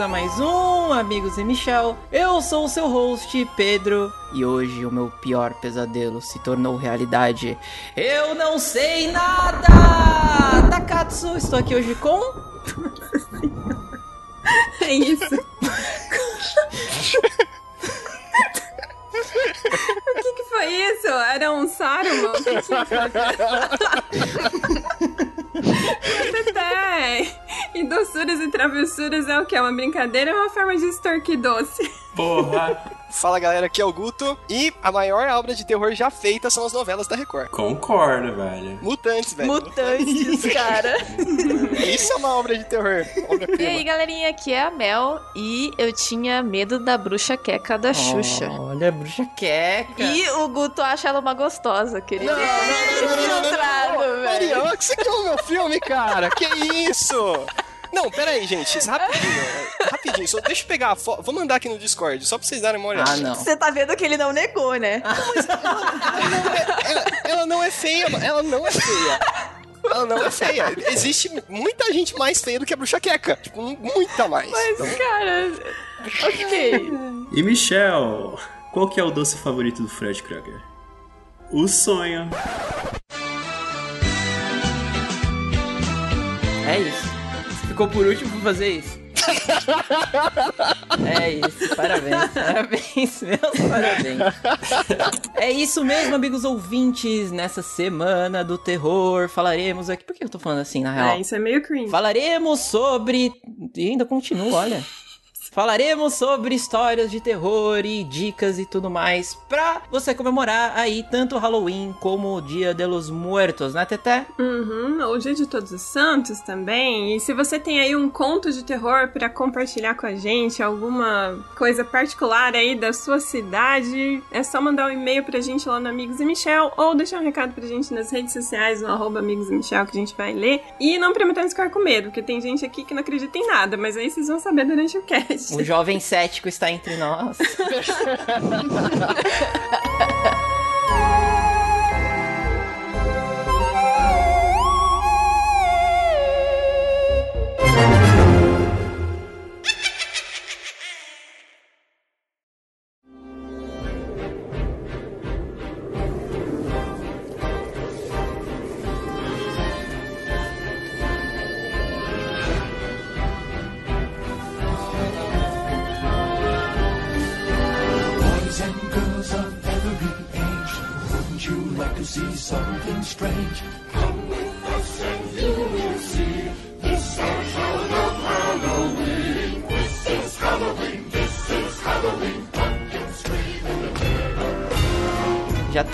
Bem-vindos a mais um Amigos e Michel. Eu sou o seu host, Pedro, e hoje o meu pior pesadelo se tornou realidade. Eu não sei nada! Takatsu, estou aqui hoje com. É isso. o que, que foi isso? Era um Saruman? O que que foi? E doçuras e travessuras é o que? É uma brincadeira ou uma forma de extorquir doce? Porra! Fala galera, aqui é o Guto e a maior obra de terror já feita são as novelas da Record. Concordo, velho. Mutantes, velho. Mutantes, cara. Isso é uma obra de terror. E aí, galerinha, aqui é a Mel e eu tinha medo da bruxa queca da Xuxa. Olha, bruxa queca. E o Guto acha ela uma gostosa, querido. Não, não, não, não, não, não, não, Filtrado, não. velho. Mariana, que você quer o meu filme, cara? Que isso? Não, pera aí, gente. Isso, Rapidinho. Rapidinho. Só deixa eu pegar a foto. Vou mandar aqui no Discord, só pra vocês darem uma olhada. Ah, não. Você tá vendo que ele não negou, né? Ela, ela não é feia, mano. Ela não é feia. Ela não é feia. Existe muita gente mais feia do que a bruxa queca. Tipo, muita mais. Mas, cara. Ok. E Michel, qual que é o doce favorito do Fred Krueger? O sonho. É isso. Ficou por último pra fazer isso. É isso, parabéns, parabéns, meus parabéns. É isso mesmo, amigos ouvintes. Nessa semana do terror, falaremos aqui. Por que eu tô falando assim, na real? É, isso é meio cringe. Falaremos sobre. E ainda continuo, olha. Falaremos sobre histórias de terror e dicas e tudo mais pra você comemorar aí tanto o Halloween como o Dia de los Muertos, né, Teté? Uhum, o Dia de Todos os Santos também. E se você tem aí um conto de terror pra compartilhar com a gente, alguma coisa particular aí da sua cidade, é só mandar um e-mail pra gente lá no Amigos e Michel ou deixar um recado pra gente nas redes sociais, no arroba Amigos e Michel, que a gente vai ler. E não prometemos ficar com medo, porque tem gente aqui que não acredita em nada, mas aí vocês vão saber durante o cast. O jovem cético está entre nós.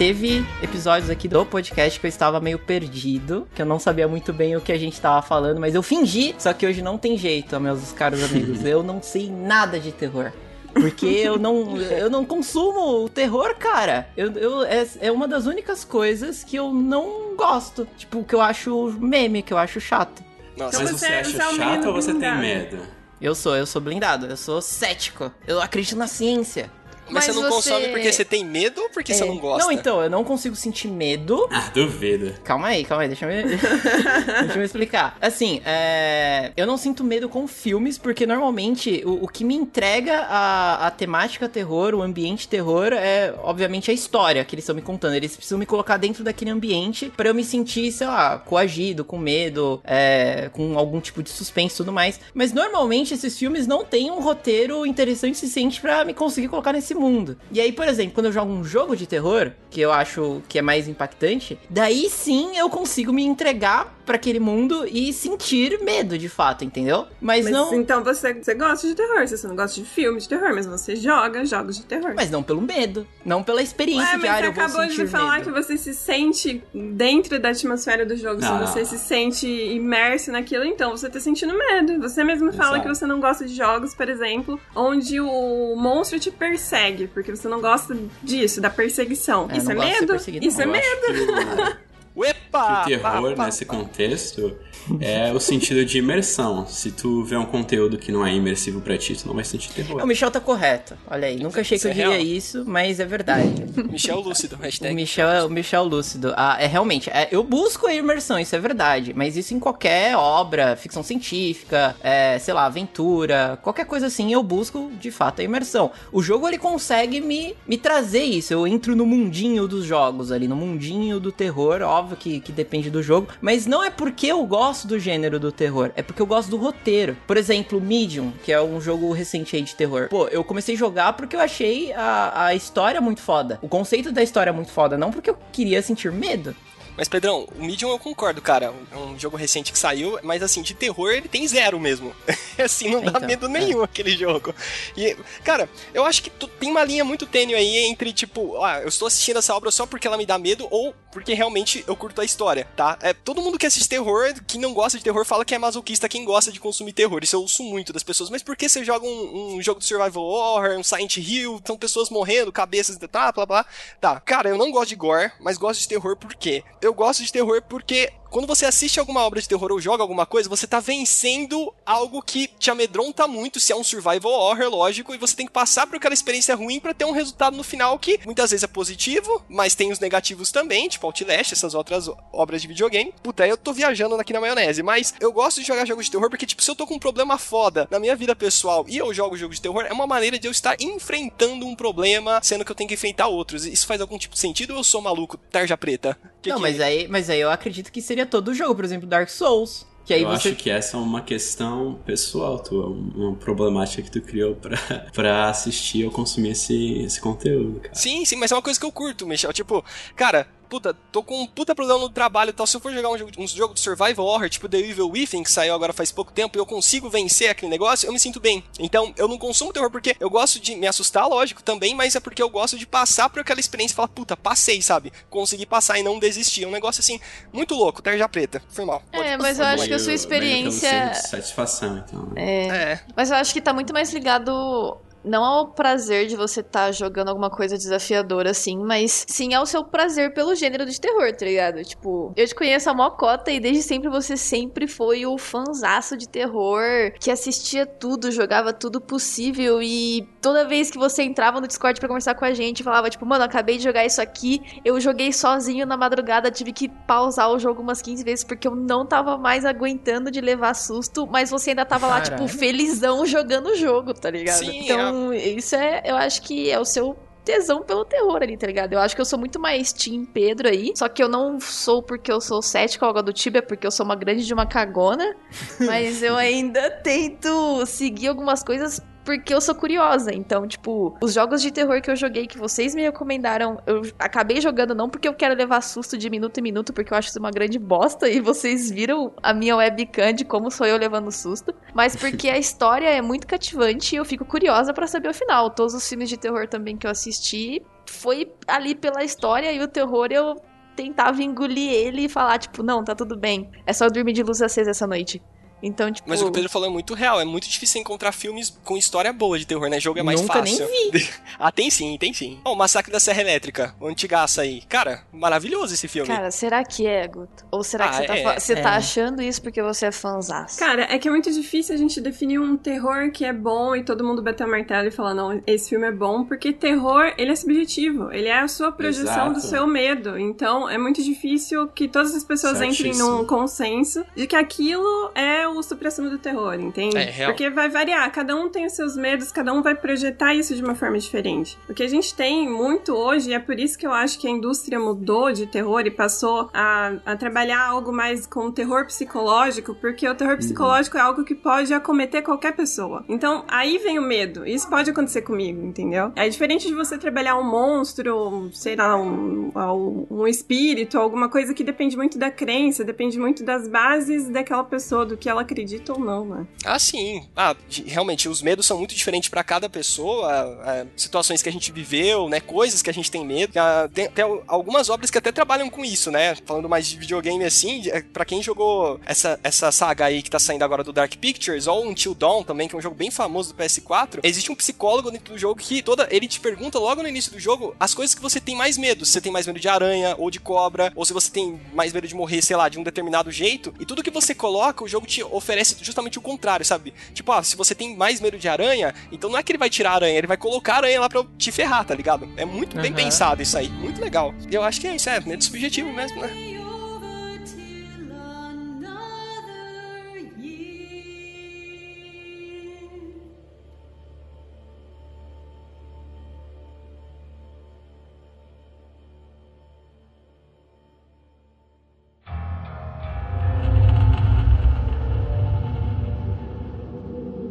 teve episódios aqui do podcast que eu estava meio perdido, que eu não sabia muito bem o que a gente estava falando, mas eu fingi. Só que hoje não tem jeito, meus caros amigos. Eu não sei nada de terror. Porque eu não, eu não consumo o terror, cara. Eu, eu, é, é uma das únicas coisas que eu não gosto. Tipo, que eu acho meme, que eu acho chato. Nossa, Mas Então você, você- acha você é um chato ou você tem medo? Eu sou, eu sou blindado, eu sou cético. Eu acredito na ciência. Mas, você não você- consome porque você tem medo ou porque você É. não gosta? Não, então, eu não consigo sentir medo Ah, duvido. Calma aí, calma aí, deixa eu me, deixa eu me explicar. Assim, é, eu não sinto medo com filmes, porque normalmente o, o que me entrega a, a temática terror, o ambiente terror, é obviamente a história que eles estão me contando. Eles precisam me colocar dentro daquele ambiente pra eu me sentir, sei lá, coagido, com medo, é, com algum tipo de suspense e tudo mais. Mas normalmente esses filmes não têm um roteiro interessante o suficiente pra me conseguir colocar nesse mundo. E aí, por exemplo, quando eu jogo um jogo de terror, que eu acho que é mais impactante, daí sim eu consigo me entregar pra aquele mundo e sentir medo de fato, entendeu? Mas, Mas não. então você, você gosta de terror, você não gosta de filme de terror, mas você joga jogos de terror. Mas não pelo medo, não pela experiência Ué, mas você eu vou acabou de falar medo. que você se sente dentro da atmosfera do jogo, Não, se você se sente imerso naquilo, então você tá sentindo medo. Você mesmo fala Exato. que você não gosta de jogos, por exemplo, onde o monstro te persegue, porque você não gosta disso, da perseguição. É, Isso é medo? Isso é medo. Uepa! Que o terror, pá, pá, nesse pá. contexto, é o sentido de imersão. Se tu vê um conteúdo que não é imersivo pra ti, tu não vai sentir terror. O Michel tá correto. Olha aí, nunca achei que Isso eu é diria isso, mas é verdade. Michel Lúcido, O hashtag. Michel é o Michel Lúcido. Ah, é realmente, é, eu busco a imersão, isso é verdade. Mas isso em qualquer obra, ficção científica, é, sei lá, aventura, qualquer coisa assim, eu busco de fato a imersão. O jogo ele consegue me, me trazer isso. Eu entro no mundinho dos jogos ali, no mundinho do terror, óbvio que, que depende do jogo. Mas não é porque eu gosto do gênero do terror, é porque eu gosto do roteiro. Por exemplo, Medium, que é um jogo recente aí de terror. Pô, eu comecei a jogar porque eu achei a, a história muito foda. O conceito da história é muito foda, não porque eu queria sentir medo. Mas, Pedrão, o Medium eu concordo, cara. É um jogo recente que saiu, mas assim, de terror ele tem zero mesmo. assim, não dá Então, medo é. nenhum aquele jogo. E, cara, eu acho que tu- tem uma linha muito tênue aí entre, tipo, ah, eu estou assistindo essa obra só porque ela me dá medo ou porque realmente eu curto a história, tá? É, todo mundo que assiste terror, que não gosta de terror, fala que é masoquista quem gosta de consumir terror. Isso eu ouço muito das pessoas. Mas por que você joga um, um jogo de survival horror, um Silent Hill, estão pessoas morrendo, cabeças, tá, blá, blá. Tá, cara, eu não gosto de gore, mas gosto de terror por quê? Eu gosto de terror porque quando você assiste alguma obra de terror ou joga alguma coisa, você tá vencendo algo que te amedronta muito, se é um survival horror, lógico, e você tem que passar por aquela experiência ruim pra ter um resultado no final que muitas vezes é positivo, mas tem os negativos também, tipo Outlast, essas outras obras de videogame. Puta, aí eu tô viajando aqui na maionese, mas eu gosto de jogar jogos de terror porque, tipo, se eu tô com um problema foda na minha vida pessoal e eu jogo jogo de terror, é uma maneira de eu estar enfrentando um problema, sendo que eu tenho que enfrentar outros. Isso faz algum tipo de sentido ou eu sou maluco, tarja preta? Que não, que mas é? aí, mas aí eu acredito que seria todo o jogo, por exemplo, Dark Souls. Que aí eu você. acho que essa é uma questão pessoal tua, uma problemática que tu criou pra, pra assistir ou consumir esse, esse conteúdo, cara. Sim, sim, mas é uma coisa que eu curto, Michel. Tipo, cara, puta, tô com um puta problema no trabalho e tal. Se eu for jogar um jogo, um jogo de survival horror, tipo The Evil Within, que saiu agora faz pouco tempo, e eu consigo vencer aquele negócio, eu me sinto bem. Então, eu não consumo terror porque eu gosto de me assustar, lógico, também, mas é porque eu gosto de passar por aquela experiência e falar, puta, passei, sabe? Consegui passar e não desistir. É um negócio assim, muito louco, tarja preta. Foi mal. É, mas eu acho que a sua experiência. satisfação, então. né? É. Mas eu acho que tá muito mais ligado não ao prazer de você estar jogando alguma coisa desafiadora, assim, mas sim ao seu prazer pelo gênero de terror, tá ligado? Tipo, eu te conheço a mocota e desde sempre você sempre foi o fanzaço de terror, que assistia tudo, jogava tudo possível e toda vez que você entrava no Discord pra conversar com a gente, falava, tipo, mano, acabei de jogar isso aqui, eu joguei sozinho na madrugada, tive que pausar o jogo umas 15 vezes porque eu não tava mais aguentando de levar susto, mas você ainda tava lá, tipo, felizão jogando o jogo, tá ligado? Sim, então, isso é, eu acho que é o seu tesão pelo terror ali, tá ligado? Eu acho que eu sou muito mais Team Pedro aí. Só que eu não sou porque eu sou cético ao do Tibia, porque eu sou uma grande de uma cagona. mas eu ainda tento seguir algumas coisas porque eu sou curiosa. Então, tipo, os jogos de terror que eu joguei que vocês me recomendaram, eu acabei jogando não porque eu quero levar susto de minuto em minuto, porque eu acho isso uma grande bosta e vocês viram a minha webcam de como sou eu levando susto, mas porque a história é muito cativante e eu fico curiosa pra saber o final. Todos os filmes de terror também que eu assisti foi ali pela história e o terror eu tentava engolir ele e falar, tipo, não, tá tudo bem. É só dormir de luz acesa essa noite. Então, tipo. Mas o que o Pedro falou é muito real. É muito difícil encontrar filmes com história boa de terror, né? Jogo é mais Nunca fácil. nem vi. ah, tem sim, tem sim. Ó, o Massacre da Serra Elétrica, o antigaço aí. Cara, maravilhoso esse filme. Cara, será que é, Guto? Ou será que Ah, você, tá, é, fa- você é. tá achando isso porque você é fãzaço? Cara, é que é muito difícil a gente definir um terror que é bom e todo mundo bater o martelo e falar, não, esse filme é bom, porque terror, ele é subjetivo, ele é a sua projeção do Exato. seu medo. Então, é muito difícil que todas as pessoas entrem Certíssimo. num consenso de que aquilo é o suprassumo do terror, entende? É, real. Porque vai variar, cada um tem os seus medos, cada um vai projetar isso de uma forma diferente. O que a gente tem muito hoje, e é por isso que eu acho que a indústria mudou de terror e passou a, a trabalhar algo mais com terror psicológico, porque o terror psicológico é algo que pode acometer qualquer pessoa. Então, aí vem o medo. Isso pode acontecer comigo, entendeu? É diferente de você trabalhar um monstro, sei lá, um, um, um espírito, alguma coisa que depende muito da crença, depende muito das bases daquela pessoa, do que ela ela acredita ou não, né? Ah, sim. Ah, realmente, os medos são muito diferentes pra cada pessoa, situações que a gente viveu, né, coisas que a gente tem medo. Ah, tem, tem algumas obras que até trabalham com isso, né? Falando mais de videogame assim, de- pra quem jogou essa, essa saga aí que tá saindo agora do Dark Pictures, ou Until Dawn também, que é um jogo bem famoso do PS4, existe um psicólogo dentro do jogo que toda ele te pergunta logo no início do jogo as coisas que você tem mais medo. Se você tem mais medo de aranha ou de cobra, ou se você tem mais medo de morrer, sei lá, de um determinado jeito. E tudo que você coloca, o jogo te oferece justamente o contrário, sabe? Tipo, ah, se você tem mais medo de aranha, então não é que ele vai tirar a aranha, ele vai colocar a aranha lá pra te ferrar, tá ligado? É muito bem Aham. pensado isso aí, muito legal. E eu acho que é isso, é medo subjetivo mesmo, né?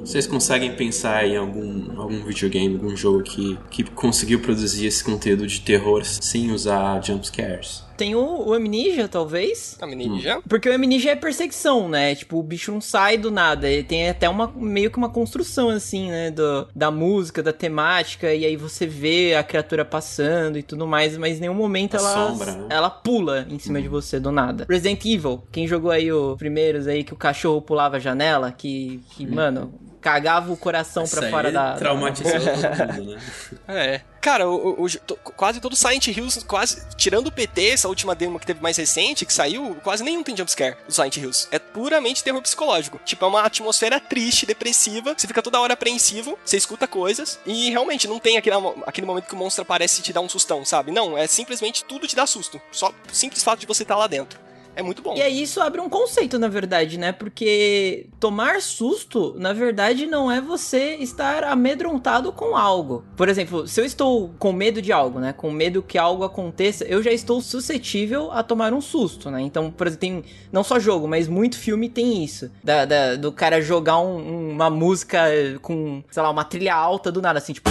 Vocês conseguem pensar em algum, algum videogame, algum jogo que, que conseguiu produzir esse conteúdo de terror sem usar jumpscares? Tem o, o talvez. A menina já. Porque o Amnesia é perseguição, né? Tipo, o bicho não sai do nada. Ele tem até uma meio que uma construção, assim, né? Do, da música, da temática. E aí você vê a criatura passando e tudo mais. Mas em nenhum momento A ela, sombra, né? ela pula em cima de você do nada. Resident Evil, quem jogou aí os primeiros aí que o cachorro pulava a janela, que, que mano, cagava o coração pra Isso fora aí da. Traumatizou todo mundo, né? É. Cara, o, o- to- quase todo Silent Hills, quase, tirando o PT, essa última demo que teve mais recente, que saiu, quase nenhum tem jumpscare do Silent Hills. É puramente terror psicológico. Tipo, é uma atmosfera triste, depressiva, você fica toda hora apreensivo, você escuta coisas, e realmente não tem aquele, aquele momento que o monstro aparece e te dá um sustão, sabe? Não, é simplesmente tudo te dá susto. Só o simples fato de você estar lá dentro. É muito bom. E aí isso abre um conceito, na verdade, né? Porque tomar susto, na verdade, não é você estar amedrontado com algo. Por exemplo, se eu estou com medo de algo, né? Com medo que algo aconteça, eu já estou suscetível a tomar um susto, né? Então, por exemplo, tem não só jogo, mas muito filme tem isso. Da, da- do cara jogar um- uma música com, sei lá, uma trilha alta do nada, assim, tipo.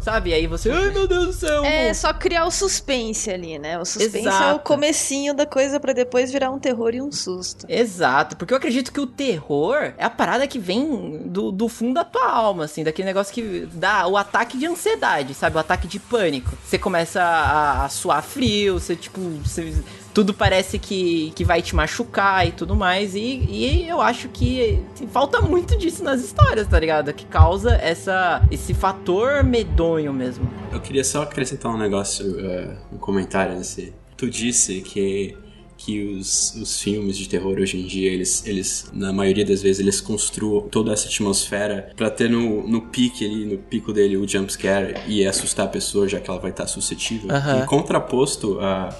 Sabe? E aí você. Ai meu Deus do céu! É só criar o suspense ali, né? O suspense é o Exato. comecinho da coisa pra depois virar um terror e um susto. Exato, porque eu acredito que o terror é a parada que vem do, do fundo da tua alma, assim, daquele negócio que dá o ataque de ansiedade, sabe? O ataque de pânico. Você começa a, a suar frio, você, tipo, você- tudo parece que, que vai te machucar e tudo mais. E, e eu acho que falta muito disso nas histórias, tá ligado? Que causa essa, esse fator medonho mesmo. Eu queria só acrescentar um negócio, eh, um comentário nesse. Tu disse que, que os, os filmes de terror hoje em dia, eles, eles, na maioria das vezes, eles construam toda essa atmosfera pra ter no, no pique ali, no pico dele, o jumpscare e assustar a pessoa, já que ela vai estar suscetível. Aham. Em contraposto à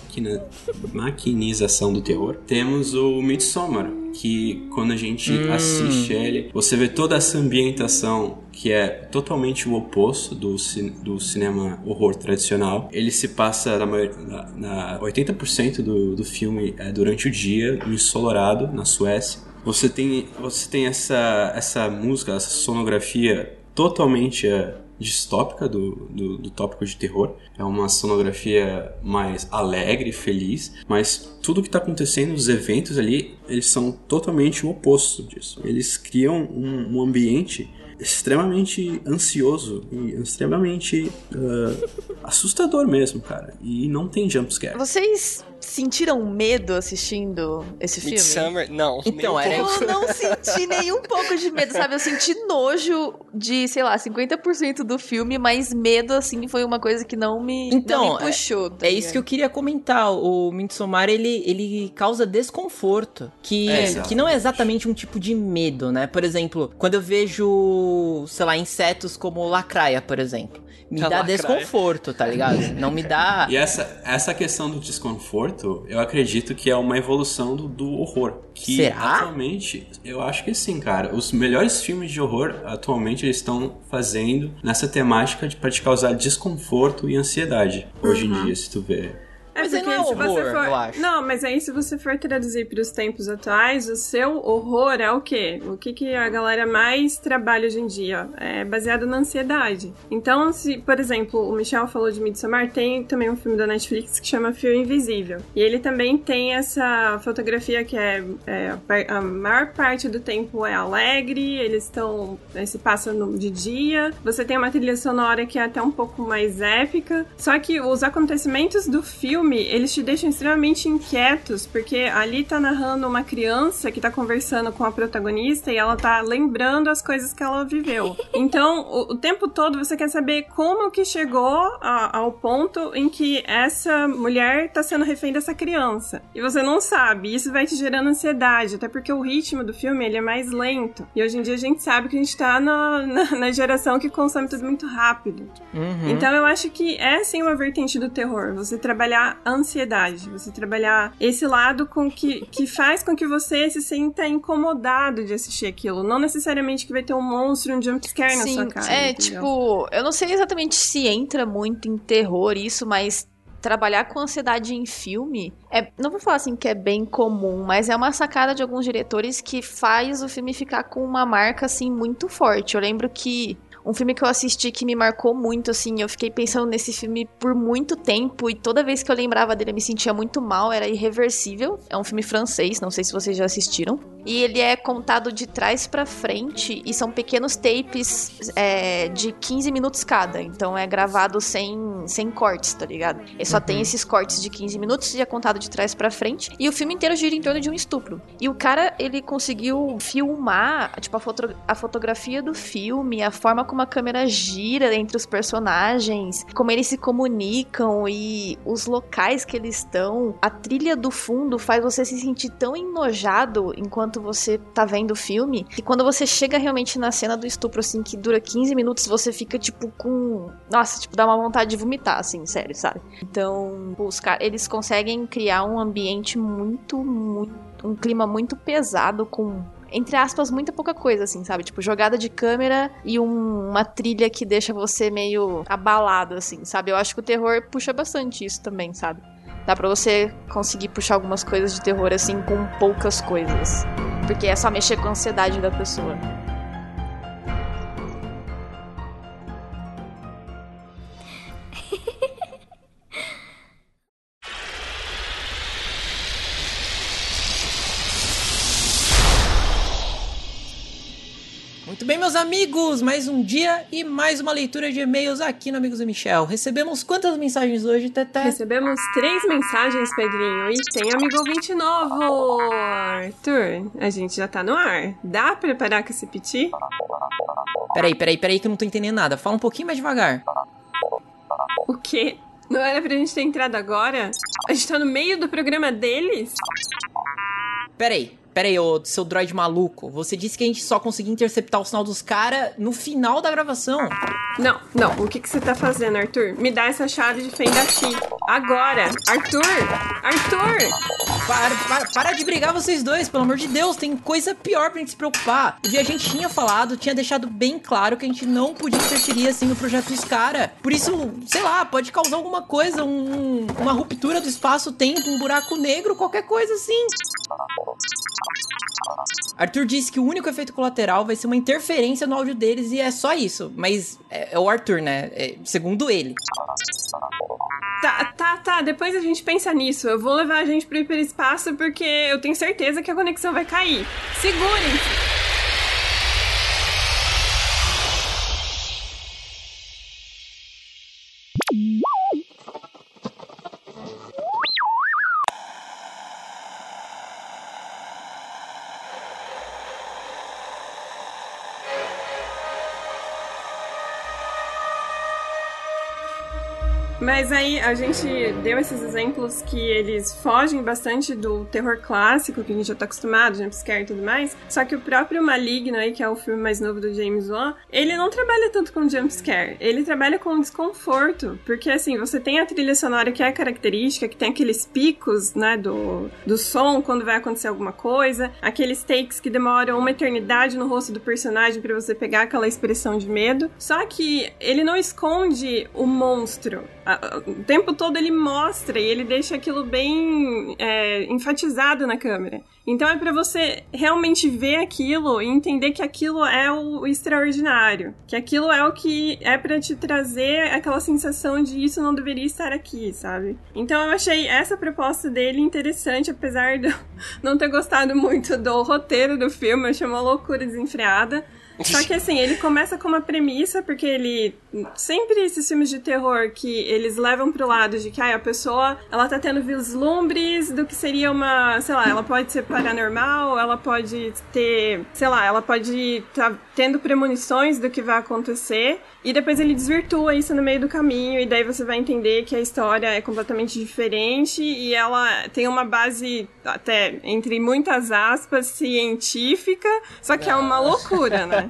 maquinização do terror, temos o Midsommar, que quando a gente assiste ele, você vê toda essa ambientação que é totalmente o oposto do, do cinema horror tradicional. Ele se passa na, na, na 80% do, do filme é durante o dia, no ensolarado, na Suécia. Você tem, você tem essa, essa música, essa sonografia totalmente é, distópica do, do, do tópico de terror. É uma sonografia mais alegre, feliz, mas tudo que está acontecendo, os eventos ali, eles são totalmente o oposto disso. Eles criam um, um ambiente extremamente ansioso e extremamente ah, assustador mesmo, cara. E não tem jumpscare. Vocês sentiram medo assistindo esse filme? Midsummer, não. Então, nem um era- pouco. Eu não senti nenhum pouco de medo, sabe? Eu senti nojo de, sei lá, 50% do filme, mas medo, assim, foi uma coisa que não me, Então, não me puxou. tá É isso que eu queria comentar. O Midsommar, ele, ele causa desconforto. Que, É, que não é exatamente um tipo de medo, né? Por exemplo, quando eu vejo, sei lá, insetos como lacraia, por exemplo. Me dá lacraia. desconforto, tá ligado? Não me dá... E essa, essa questão do desconforto, eu acredito que é uma evolução do, do horror. Que Será? atualmente, eu acho que sim, cara. Os melhores filmes de horror, atualmente, eles estão fazendo nessa temática de, pra te causar desconforto e ansiedade. Hoje em dia, se tu vê. É Mas porque não é se você horror, for. eu acho. Não, mas aí se você for traduzir para os tempos atuais, o seu horror é o quê? O que, que a galera mais trabalha hoje em dia? É baseado na ansiedade. Então, se, por exemplo, o Michel falou de Midsommar, tem também um filme da Netflix que chama Fio Invisível. E ele também tem essa fotografia que é, é, a maior parte do tempo é alegre, eles estão. se passa de dia. Você tem uma trilha sonora que é até um pouco mais épica. Só que os acontecimentos do filme, eles te deixam extremamente inquietos, porque ali tá narrando uma criança que tá conversando com a protagonista e ela tá lembrando as coisas que ela viveu. Então, o, o tempo todo você quer saber como que chegou a- ao ponto em que essa mulher tá sendo refém dessa criança. E você não sabe, isso vai te gerando ansiedade, até porque o ritmo do filme ele é mais lento. E hoje em dia a gente sabe que a gente tá na, na, na geração que consome tudo muito rápido. Uhum. Então eu acho que é sim uma vertente do terror. Você trabalhar a ansiedade, você trabalhar esse lado com que, que faz com que você se sinta incomodado de assistir aquilo. Não necessariamente que vai ter um monstro, um jumpscare na sua cara. é entendeu? tipo, eu não sei exatamente se entra muito em terror isso, mas trabalhar com ansiedade em filme é, não vou falar assim que é bem comum, mas é uma sacada de alguns diretores que faz o filme ficar com uma marca assim muito forte. Eu lembro que um filme que eu assisti que me marcou muito, assim, eu fiquei pensando nesse filme por muito tempo e toda vez que eu lembrava dele eu me sentia muito mal, era Irreversível. É um filme francês, não sei se vocês já assistiram. E ele é contado de trás pra frente e são pequenos tapes é, de 15 minutos cada. Então é gravado sem, sem cortes, tá ligado? E só tem esses cortes de 15 minutos e é contado de trás pra frente. E o filme inteiro gira em torno de um estupro. E o cara, ele conseguiu filmar, tipo, a, foto a fotografia do filme, a forma como a câmera gira entre os personagens, como eles se comunicam e os locais que eles estão. A trilha do fundo faz você se sentir tão enojado enquanto você tá vendo o filme que quando você chega realmente na cena do estupro, assim, que dura 15 minutos, você fica, tipo, com. Nossa, tipo, dá uma vontade de vomitar, assim, sério, sabe? Então, os caras, eles conseguem criar um ambiente muito, muito. um clima muito pesado com entre aspas, muita pouca coisa, assim, sabe? Tipo, jogada de câmera e um- uma trilha que deixa você meio abalado, assim, sabe? Eu acho que o terror puxa bastante isso também, sabe? Dá pra você conseguir puxar algumas coisas de terror, assim, com poucas coisas. Porque é só mexer com a ansiedade da pessoa. Muito bem, meus amigos, mais um dia e mais uma leitura de e-mails aqui no Amigos do Michel. Recebemos quantas mensagens hoje, Teté? Recebemos três mensagens, Pedrinho, e tem amigo ouvinte novo. Arthur, a gente já tá no ar. Dá pra parar com esse piti? Peraí, peraí, peraí que eu não tô entendendo nada. Fala um pouquinho mais devagar. O quê? Não era pra gente ter entrado agora? A gente tá no meio do programa deles? Peraí, peraí, ô seu droid maluco. Você disse que a gente só conseguia interceptar o sinal dos caras no final da gravação. Não, não. O que, que você tá fazendo, Arthur? Me dá essa chave de fenda aqui. Agora! Arthur! Arthur! Para, para, para de brigar vocês dois, pelo amor de Deus. Tem coisa pior pra gente se preocupar. O a gente tinha falado, tinha deixado bem claro que a gente não podia interferir assim no projeto dos caras. Por isso, sei lá, pode causar alguma coisa, um- uma ruptura do espaço-tempo, um buraco negro, qualquer coisa assim. Arthur disse que o único efeito colateral vai ser uma interferência no áudio deles e é só isso. Mas é, é o Arthur, né? É, segundo ele. Tá, tá, tá. Depois a gente pensa nisso. Eu vou levar a gente pro hiperespaço porque eu tenho certeza que a conexão vai cair. Segurem-se! Mas aí a gente deu esses exemplos que eles fogem bastante do terror clássico, que a gente já tá acostumado, jumpscare e tudo mais. Só que o próprio Maligno aí, que é o filme mais novo do James Wan, ele não trabalha tanto com jumpscare. Ele trabalha com desconforto. Porque assim, você tem a trilha sonora que é característica, que tem aqueles picos, né, do, do som quando vai acontecer alguma coisa, aqueles takes que demoram uma eternidade no rosto do personagem para você pegar aquela expressão de medo. Só que ele não esconde o monstro o tempo todo ele mostra e ele deixa aquilo bem é, enfatizado na câmera. Então é pra você realmente ver aquilo e entender que aquilo é o, o extraordinário, que aquilo é o que é pra te trazer aquela sensação de isso não deveria estar aqui, sabe? Então eu achei essa proposta dele interessante, apesar de eu não ter gostado muito do roteiro do filme, eu achei uma loucura desenfreada. Só que assim, ele começa com uma premissa, porque ele. Sempre esses filmes de terror que eles levam pro lado de que ai, a pessoa ela tá tendo vislumbres do que seria uma. Sei lá, ela pode ser paranormal, ela pode ter. Sei lá, ela pode tá tendo premonições do que vai acontecer. E depois ele desvirtua isso no meio do caminho, e daí você vai entender que a história é completamente diferente e ela tem uma base, até entre muitas aspas, científica, só que é uma loucura, né?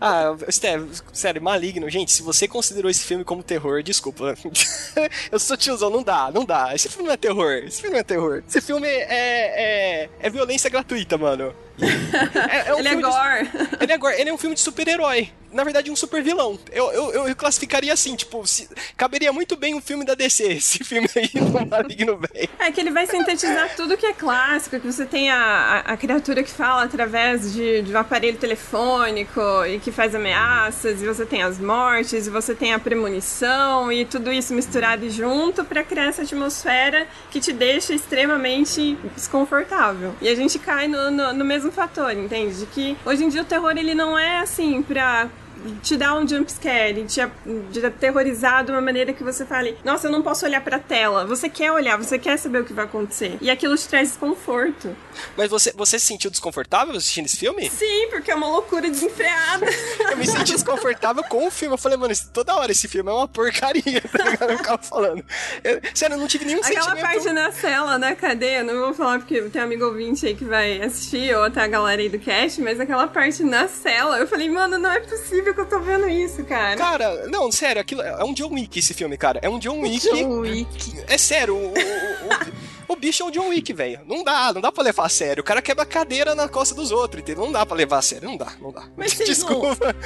Ah, Steve, sério, maligno. Gente, se você considerou esse filme como terror, desculpa. eu sou tiozão, não dá, não dá. Esse filme não é terror. Esse filme não é terror. Esse filme é, é, é violência gratuita, mano. É, é um Ele é filme de- gore. Ele é, gore. ele é um filme de super-herói. Na verdade, um super vilão. Eu, eu, eu classificaria assim, tipo, se- caberia muito bem um filme da DC, esse filme aí do Maligno, velho. É que ele vai sintetizar tudo que é clássico, que você tem a, a, a criatura que fala através de, de um aparelho telefônico e que faz ameaças, e você tem as mortes, e você tem a premonição, e tudo isso misturado junto pra criar essa atmosfera que te deixa extremamente desconfortável. E a gente cai no, no, no mesmo fator, entende? De que hoje em dia o terror ele não é assim pra te dar um jumpscare, te, te aterrorizar de uma maneira que você fale, nossa, eu não posso olhar pra tela. Você quer olhar, você quer saber o que vai acontecer. E aquilo te traz desconforto. Mas você, você se sentiu desconfortável assistindo esse filme? Sim, porque é uma loucura desenfreada. Eu me senti desconfortável com o filme. Eu falei, mano, toda hora esse filme é uma porcaria, tá? Eu ficava falando. Eu- sério, eu não tive nenhum Aquela sentimento. parte na cela, na cadeia, não vou falar porque tem amigo ouvinte aí que vai assistir, ou até a galera aí do cast, mas aquela parte na cela, eu falei, mano, não é possível que eu tô vendo isso, cara. Cara, não, sério, aquilo é um John Wick esse filme, cara. É um John Wick. John Wick. É sério, o, o, o, o bicho é um John Wick, velho. Não dá, não dá pra levar a sério. O cara quebra a cadeira na costa dos outros, entendeu? Não dá pra levar a sério, não dá, não dá. Mas vocês não- Desculpa.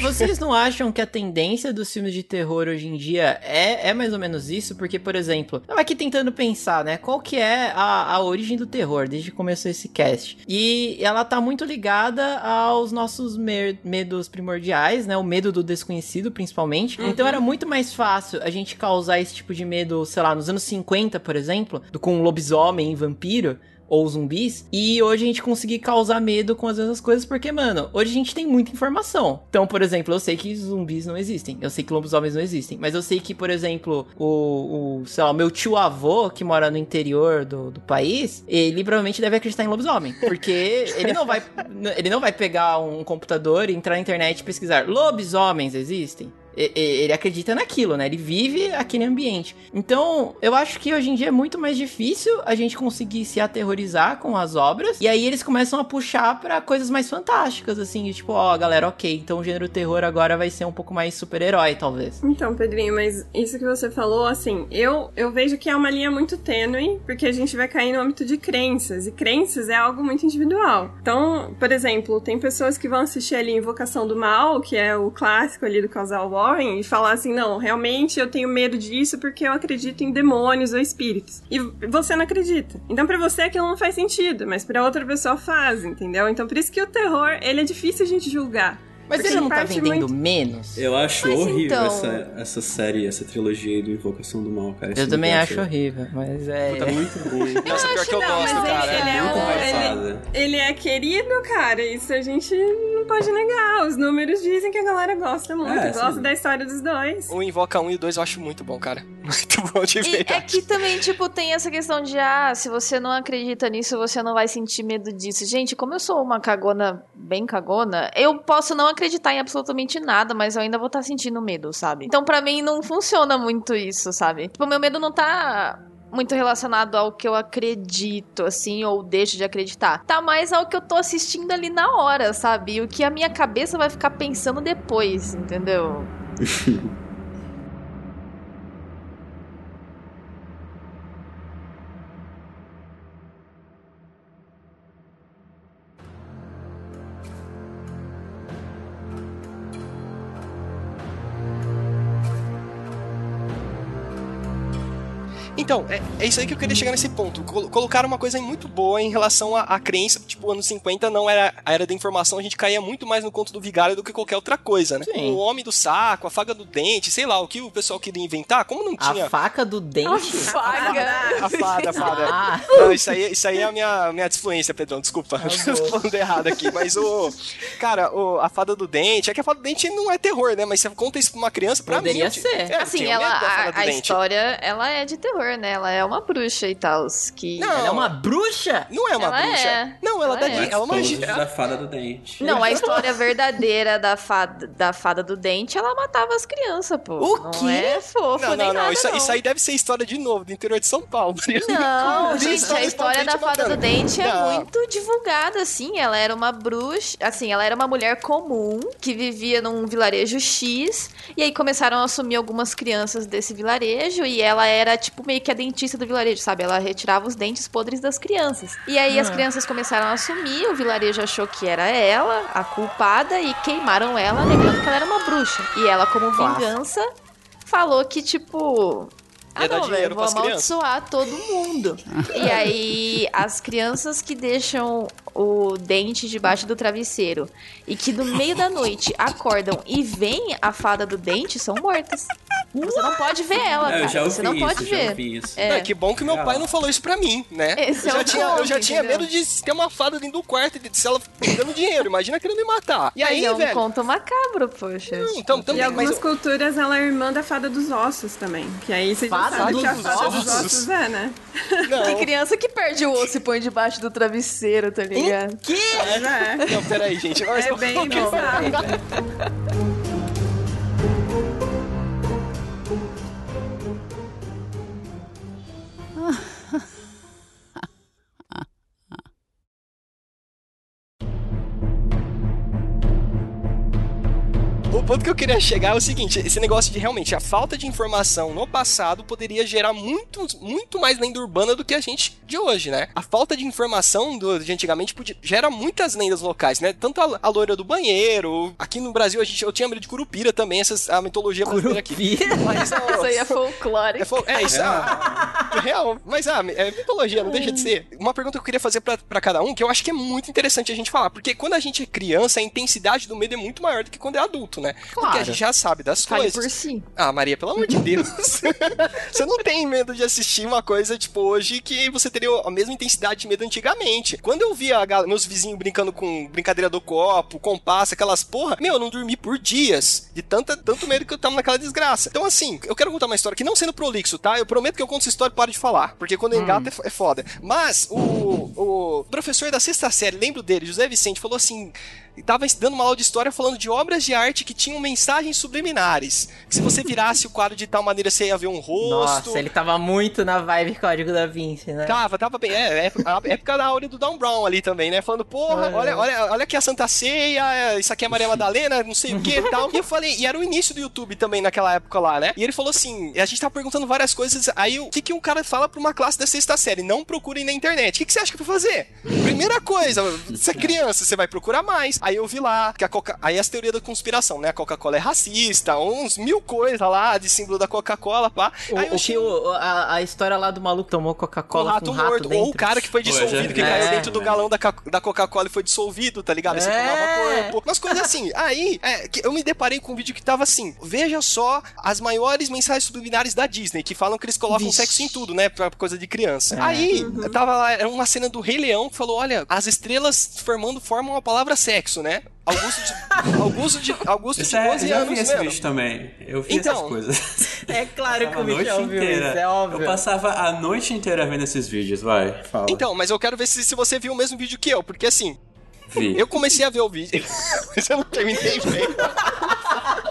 Vocês não acham que a tendência dos filmes de terror hoje em dia é, é mais ou menos isso? Porque, por exemplo, eu aqui tentando pensar, né? Qual que é a, a origem do terror desde que começou esse cast? E ela tá muito ligada aos nossos mer- medos primordiais, né? O medo do desconhecido, principalmente. Então era muito mais fácil a gente causar esse tipo de medo, sei lá, nos anos 50, por exemplo, do com lobisomem e vampiro ou zumbis, e hoje a gente conseguir causar medo com as mesmas coisas, porque, mano, hoje a gente tem muita informação. Então, por exemplo, eu sei que zumbis não existem, eu sei que lobisomens não existem, mas eu sei que, por exemplo, o, o sei lá, o meu tio avô, que mora no interior do, do país, ele provavelmente deve acreditar em lobisomem, porque ele não vai, ele não vai pegar um computador e entrar na internet e pesquisar, lobisomens existem? Ele acredita naquilo, né? Ele vive aquele ambiente. Então, eu acho que hoje em dia é muito mais difícil a gente conseguir se aterrorizar com as obras. E aí eles começam a puxar pra coisas mais fantásticas, assim, tipo, ó, galera, ok, então o gênero terror agora vai ser um pouco mais super-herói, talvez. Então, Pedrinho, mas isso que você falou, assim, eu, eu vejo que é uma linha muito tênue, porque a gente vai cair no âmbito de crenças, e crenças é algo muito individual. Então, por exemplo, tem pessoas que vão assistir ali Invocação do Mal, que é o clássico ali do casal Warren, e falar assim, não, realmente eu tenho medo disso porque eu acredito em demônios ou espíritos. E você não acredita. Então, pra você aquilo não faz sentido, mas pra outra pessoa faz, entendeu? Então, por isso que o terror, ele é difícil a gente julgar. Mas ele não tá vendendo muito- menos? Eu acho Mas horrível então- essa, essa série, essa trilogia aí do Invocação do Mal, cara. Esse Eu também negócio acho horrível, mas é... Tá muito ruim. Nossa, pior que eu não, gosto, mas cara. ele é muito hypada. Ele é querido, cara. Isso a gente não pode negar. Os números dizem que a galera gosta muito. É, gosta sim. da história dos dois. O Invoca 1 e o 2 eu acho muito bom, cara. Muito bom de E é que também, tipo, tem essa questão de, ah, se você não acredita nisso, você não vai sentir medo disso. Gente, como eu sou uma cagona, bem cagona, eu posso não acreditar em absolutamente nada, mas eu ainda vou estar sentindo medo, sabe? Então, pra mim, não funciona muito isso, sabe? Tipo, meu medo não tá muito relacionado ao que eu acredito, assim, ou deixo de acreditar. Tá mais ao que eu tô assistindo ali na hora, sabe? E o que a minha cabeça vai ficar pensando depois, entendeu? Então, é, é isso aí que eu queria chegar nesse ponto. Col- colocaram uma coisa muito boa em relação à, à crença. Tipo, anos 50 não era a era da informação, a gente caía muito mais no conto do vigário do que qualquer outra coisa, né? Sim. O homem do saco, a faga do dente, sei lá, o que o pessoal queria inventar, como não tinha. A faca do dente? Faga. A fada, a fada. Ah. Não, isso aí, isso aí é a minha, minha desfluência, Pedrão, desculpa. Tô falando errado aqui. Mas o. Cara, o, a fada do dente. É que a fada do dente não é terror, né? Mas você conta isso pra uma criança, pra Poderia mim. ti- ser. É, Assim, ela, a, a história, ela é de terror, né? Ela é uma bruxa e tal. Que... Não. Ela é uma bruxa? Não é uma Ela bruxa. é. Não, ela, Ela dá é. de- ela é magia. da fada do dente. Não, a história verdadeira da fada, da fada do dente, ela matava as crianças, pô. O não quê? é fofo, Não, nem não, não. nada, Isso, não. isso aí deve ser história de novo, do interior de São Paulo. Não, gente, a de história da fada do dente é Não. muito divulgada, assim. Ela era uma bruxa, assim, ela era uma mulher comum que vivia num vilarejo X. E aí começaram a assumir algumas crianças desse vilarejo. E ela era, tipo, meio que a dentista do vilarejo, sabe? Ela retirava os dentes podres das crianças. E aí as crianças começaram a assumir, o vilarejo achou que era ela, a culpada, e queimaram ela, alegando que ela era uma bruxa. E ela, como vingança, falou que, tipo. Ah, não, velho, vou pras crianças. amaldiçoar todo mundo. e aí, as crianças que deixam o dente debaixo do travesseiro e que no meio da noite acordam e veem a fada do dente são mortas. Você não pode ver ela, É, eu cara. já ouvi Você não isso, pode já ver. ouvi isso. É. Não, é que bom que meu pai não falou isso pra mim, né? Esse eu é já o tinha, eu já tinha medo de ter uma fada dentro do quarto e de- se ela dando dinheiro. Imagina querendo me matar. E Mas aí, é um velho? conto macabro, poxa. Não, então, também, E algumas mas eu- culturas ela é irmã da fada dos ossos também. Que aí você já Fada sabe que a dos fada dos ossos? ossos é, né? não. Tem criança que perde o osso e põe debaixo do travesseiro, tá ligado? Mas é. Não, peraí, gente. Mas É bem bizarro. ponto que eu queria chegar é o seguinte: esse negócio de realmente a falta de informação no passado poderia gerar muito, muito mais lenda urbana do que a gente de hoje, né? A falta de informação do, de antigamente podia, gera muitas lendas locais, né? Tanto a, a loira do banheiro, aqui no Brasil a gente, eu tinha medo de Curupira também, essas, a mitologia brasileira aqui. Mas, ó, Isso aí é folclore. é, é, isso é, é real. Mas ah, é mitologia, não deixa de ser. Uma pergunta que eu queria fazer pra cada um, que eu acho que é muito interessante a gente falar. Porque quando a gente é criança, a intensidade do medo é muito maior do que quando é adulto, né? Porque a Claro. gente já sabe das Fale coisas. por si. Ah, Maria, pelo amor de Deus. você não tem medo de assistir uma coisa, tipo, hoje que você teria a mesma intensidade de medo antigamente. Quando eu via meus vizinhos brincando com brincadeira do copo, compasso, aquelas porra, meu, eu não dormi por dias. De tanta, tanto medo que eu tava naquela desgraça. Então, assim, eu quero contar uma história que não sendo prolixo, tá? Eu prometo que eu conto essa história e paro de falar. Porque quando eu engato é é foda. Mas o, o professor da sexta série, lembro dele, José Vicente, falou assim. Tava dando uma aula de história falando de obras de arte que tinham mensagens subliminares. Que se você virasse o quadro de tal maneira, você ia ver um rosto. Nossa, ele tava muito na vibe Código da Vinci, né? Tava, tava bem. É, é a época da áurea do Down Brown ali também, né? Falando, porra, É. olha, olha, olha aqui a Santa Ceia, é, isso aqui é Maria Madalena, não sei o que e tal. E eu falei, e era o início do YouTube também naquela época lá, né? E ele falou assim: a gente tava perguntando várias coisas. Aí o que, que um cara fala pra uma classe da sexta série? Não procurem na internet. O que, que você acha que eu vou fazer? Primeira coisa, você é criança, você vai procurar mais. Aí eu vi lá que a Coca. Aí as teorias da conspiração, né? A Coca-Cola é racista, uns mil coisas lá de símbolo da Coca-Cola, pá. O, Aí eu o achei que o, a, a história lá do maluco tomou Coca-Cola rato com um rato morto. dentro. Ou o cara que foi Pô, já dissolvido, que vi. caiu É. dentro do galão da, da Coca-Cola e foi dissolvido, tá ligado? Aí você É. tomava corpo. Umas coisas assim. Aí, é, que eu me deparei com um vídeo que tava assim: veja só as maiores mensagens subliminares da Disney, que falam que eles colocam Vixe. sexo em tudo, né? Pra coisa de criança. É. Aí, tava lá, era uma cena do Rei Leão que falou: olha, as estrelas formando formam a palavra sexo, né? Augusto de, Augusto de, Augusto de Isso é, 12 eu já vi anos, esse também. Eu vi Então. essas coisas. É claro que o Michel viu inteira. isso, é óbvio. Eu passava a noite inteira vendo esses vídeos, vai. Fala. Então, mas eu quero ver se, se você viu o mesmo vídeo que eu, porque assim, Vi. Eu comecei a ver o vídeo, mas eu não terminei bem.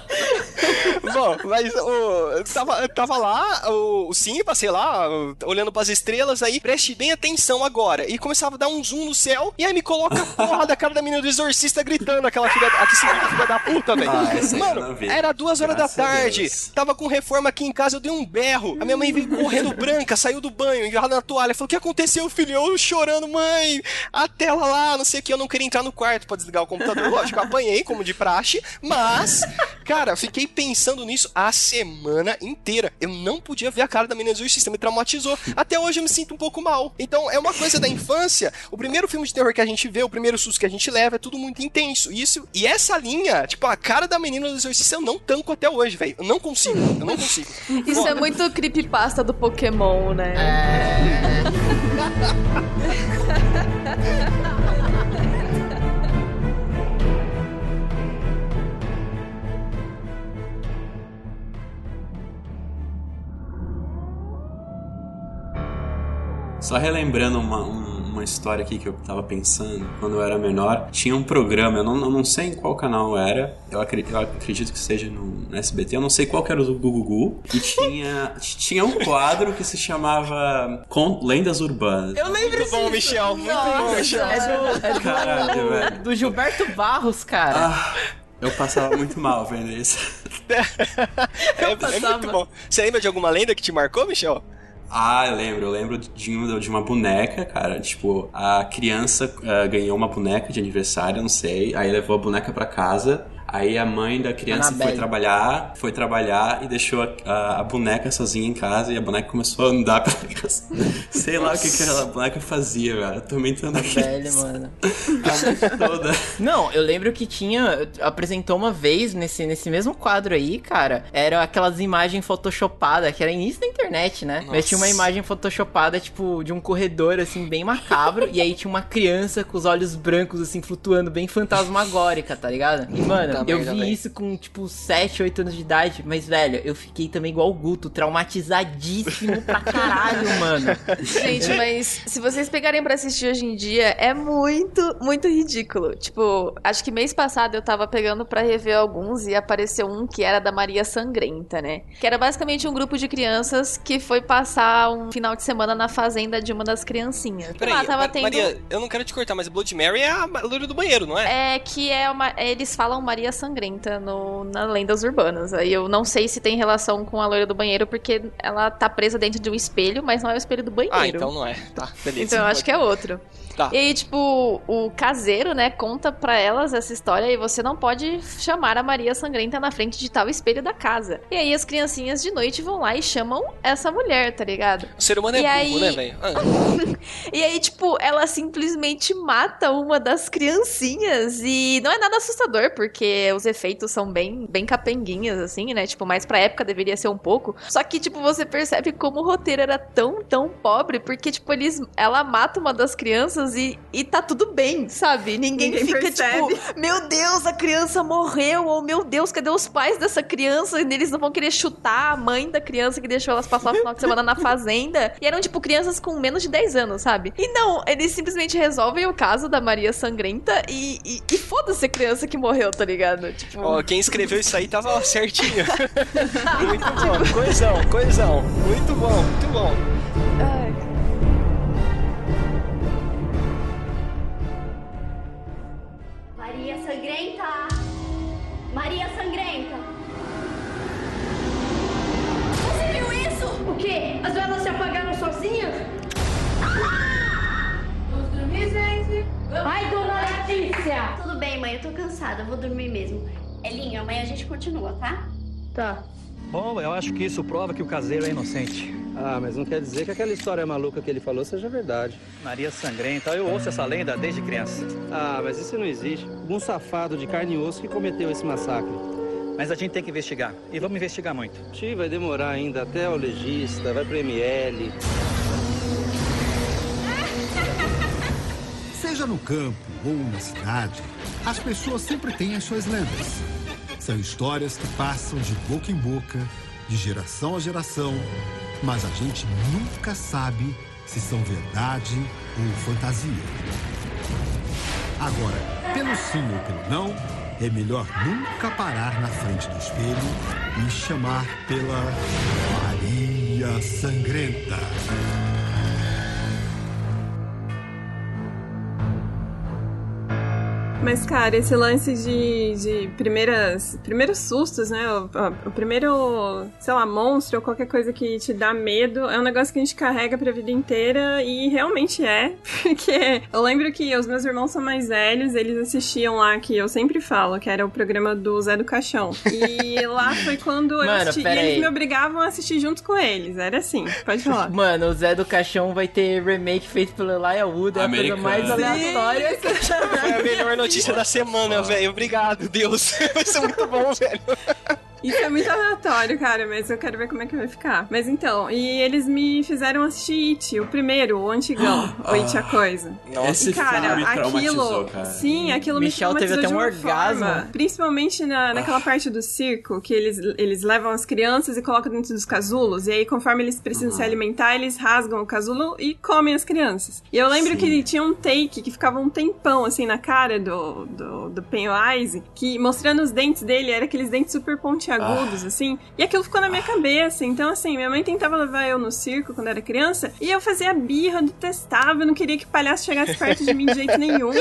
Bom, mas o, tava, tava lá, o, o Simba, sei lá, olhando pras estrelas aí, preste bem atenção agora. E começava a dar um zoom no céu, e aí me coloca a porra da cara da menina do exorcista gritando aquela filha, aqui, filha da puta, velho. Ah, Mano, era duas horas Graças da tarde, tava com reforma aqui em casa, eu dei um berro. A minha mãe veio correndo branca, saiu do banho, engarrada na toalha, falou: O que aconteceu, filho? Eu chorando, mãe, a tela lá, não sei o que, eu não queria entrar no quarto pra desligar o computador. Lógico, apanhei, como de praxe, mas, Cara, fiquei pensando nisso a semana inteira. Eu não podia ver a cara da menina exorcista, me traumatizou. Até hoje eu me sinto um pouco mal. Então é uma coisa da infância. O primeiro filme de terror que a gente vê, o primeiro susto que a gente leva, é tudo muito intenso. Isso, e essa linha, tipo, a cara da menina do exorcista eu não tanco até hoje, velho. Eu não consigo, eu não consigo. Isso é muito creepypasta do Pokémon, né? Só relembrando uma, um- uma história aqui que eu tava pensando, quando eu era menor, tinha um programa, eu não, eu não sei em qual canal era, eu, acre- eu acredito que seja no, no SBT, eu não sei qual que era o do Gugu, e tinha, tinha um quadro que se chamava Con- Lendas Urbanas. Eu lembro Muito bom, Michel. Muito bom, Michel. É do, é do- Caralho, velho. do Gilberto Barros, cara. Ah, eu passava muito mal vendo isso. É, é muito bom. Você lembra de alguma lenda que te marcou, Michel? Ah, eu lembro. Eu lembro de uma, de uma boneca, cara. Tipo, a criança eh, ganhou uma boneca de aniversário, não sei. Aí levou a boneca pra casa. Aí a mãe da criança foi Annabelle. trabalhar, foi trabalhar e deixou a, a- a boneca sozinha em casa e a boneca começou a andar pela casa. Sei lá o que, que aquela boneca fazia, velho. Aumentando aqui. Velho, mano. A noite toda. Não, eu lembro que tinha. Apresentou uma vez nesse, nesse mesmo quadro aí, cara. Era aquelas imagens photoshopadas, que era início da internet, né? Mas tinha uma Nossa. imagem photoshopada, tipo, de um corredor, assim, bem macabro. e aí tinha uma criança com os olhos brancos, assim, flutuando, bem fantasmagórica, tá ligado? E, mano, Eu vi velho. isso com, tipo, 7, 8 anos de idade. Mas, velho, eu fiquei também igual o Guto, traumatizadíssimo pra caralho, mano. Gente, mas se vocês pegarem pra assistir hoje em dia, é muito, muito ridículo. Tipo, acho que mês passado eu tava pegando pra rever alguns e apareceu um que era da Maria Sangrenta, né? Que era basicamente um grupo de crianças que foi passar um final de semana na fazenda de uma das criancinhas. Peraí, Lá tava Ma- tendo... Maria, eu não quero te cortar, mas Blood Mary é a loira do banheiro, não é? É que é uma. Eles falam Maria Sangrenta no, na Lendas Urbanas. Aí eu não sei se tem relação com a loira do banheiro, porque ela tá presa dentro de um espelho, mas não é o espelho do banheiro. Ah, então não é. Tá, beleza. Então eu acho que é outro. Tá. E aí, tipo, o caseiro, né, conta pra elas essa história e você não pode chamar a Maria Sangrenta na frente de tal espelho da casa. E aí as criancinhas de noite vão lá e chamam essa mulher, tá ligado? O ser humano é E burro, aí- né, velho? Ah, E aí, tipo, ela simplesmente mata uma das criancinhas e não é nada assustador, porque os efeitos são bem, bem capenguinhas, assim, né? Tipo, mais pra época deveria ser um pouco. Só que, tipo, você percebe como o roteiro era tão, tão pobre, porque, tipo, eles, ela mata uma das crianças e, e tá tudo bem, sabe? Ninguém, Ninguém fica, percebe. tipo, meu Deus, a criança morreu, ou meu Deus, cadê os pais dessa criança? E eles não vão querer chutar a mãe da criança que deixou elas passar o final de semana na fazenda. E eram, tipo, crianças com menos de 10 anos, sabe? E não, eles simplesmente resolvem o caso da Maria Sangrenta e, e, e foda-se a criança que morreu, tá ligado? Tipo. ó, quem escreveu isso aí tava certinho. muito bom. Coesão, coesão. Muito bom, muito bom. ai, cara. Maria Sangrenta! Maria Sangrenta! Mãe, eu tô cansada, eu vou dormir mesmo. Elinho, amanhã a gente continua, tá? Tá. Bom, eu acho que isso prova que o caseiro é inocente. Ah, mas não quer dizer que aquela história maluca que ele falou seja verdade. Maria Sangrenta, eu ouço essa lenda desde criança. Ah, mas isso não existe. Um safado de carne e osso que cometeu esse massacre. Mas a gente tem que investigar. E vamos investigar muito. Ti vai demorar ainda até o legista, vai pro ML. Seja no campo ou na cidade, as pessoas sempre têm as suas lendas. São histórias que passam de boca em boca, de geração a geração, mas a gente nunca sabe se são verdade ou fantasia. Agora, pelo sim ou pelo não, é melhor nunca parar na frente do espelho e chamar pela Maria Sangrenta. Mas, cara, esse lance de, de primeiras, primeiros sustos, né? O, o primeiro, sei lá, monstro ou qualquer coisa que te dá medo é um negócio que a gente carrega pra vida inteira e realmente é. Porque eu lembro que os meus irmãos são mais velhos, eles assistiam lá, que eu sempre falo, que era o programa do Zé do Caixão. E lá foi quando eu Mano, assisti. E eles aí. me obrigavam a assistir junto com eles. Era assim, pode falar. Mano, o Zé do Caixão vai ter remake feito pelo Elijah Wood, é a coisa mais Sim. aleatória. Foi a melhor notícia da semana, velho. Obrigado, Deus. Vai ser muito bom, velho. Isso é muito aleatório, cara, mas eu quero ver como é que vai ficar. Mas então, e eles me fizeram assistir It, o primeiro, o antigão, o It a Coisa. Esse E, cara, filme aquilo, cara. sim, aquilo Michel me teve traumatizou até um orgasmo. forma. Principalmente na, naquela parte do circo, que eles, eles levam as crianças e colocam dentro dos casulos, e aí conforme eles precisam se alimentar, eles rasgam o casulo e comem as crianças. E eu lembro Sim. que tinha um take que ficava um tempão, assim, na cara do, do, do Pennywise, que mostrando os dentes dele, era aqueles dentes super pontiagudos, assim, e aquilo ficou na minha cabeça. Então, assim, minha mãe tentava levar eu no circo quando era criança, e eu fazia birra, detestava, eu não queria que palhaço chegasse perto de mim de jeito nenhum.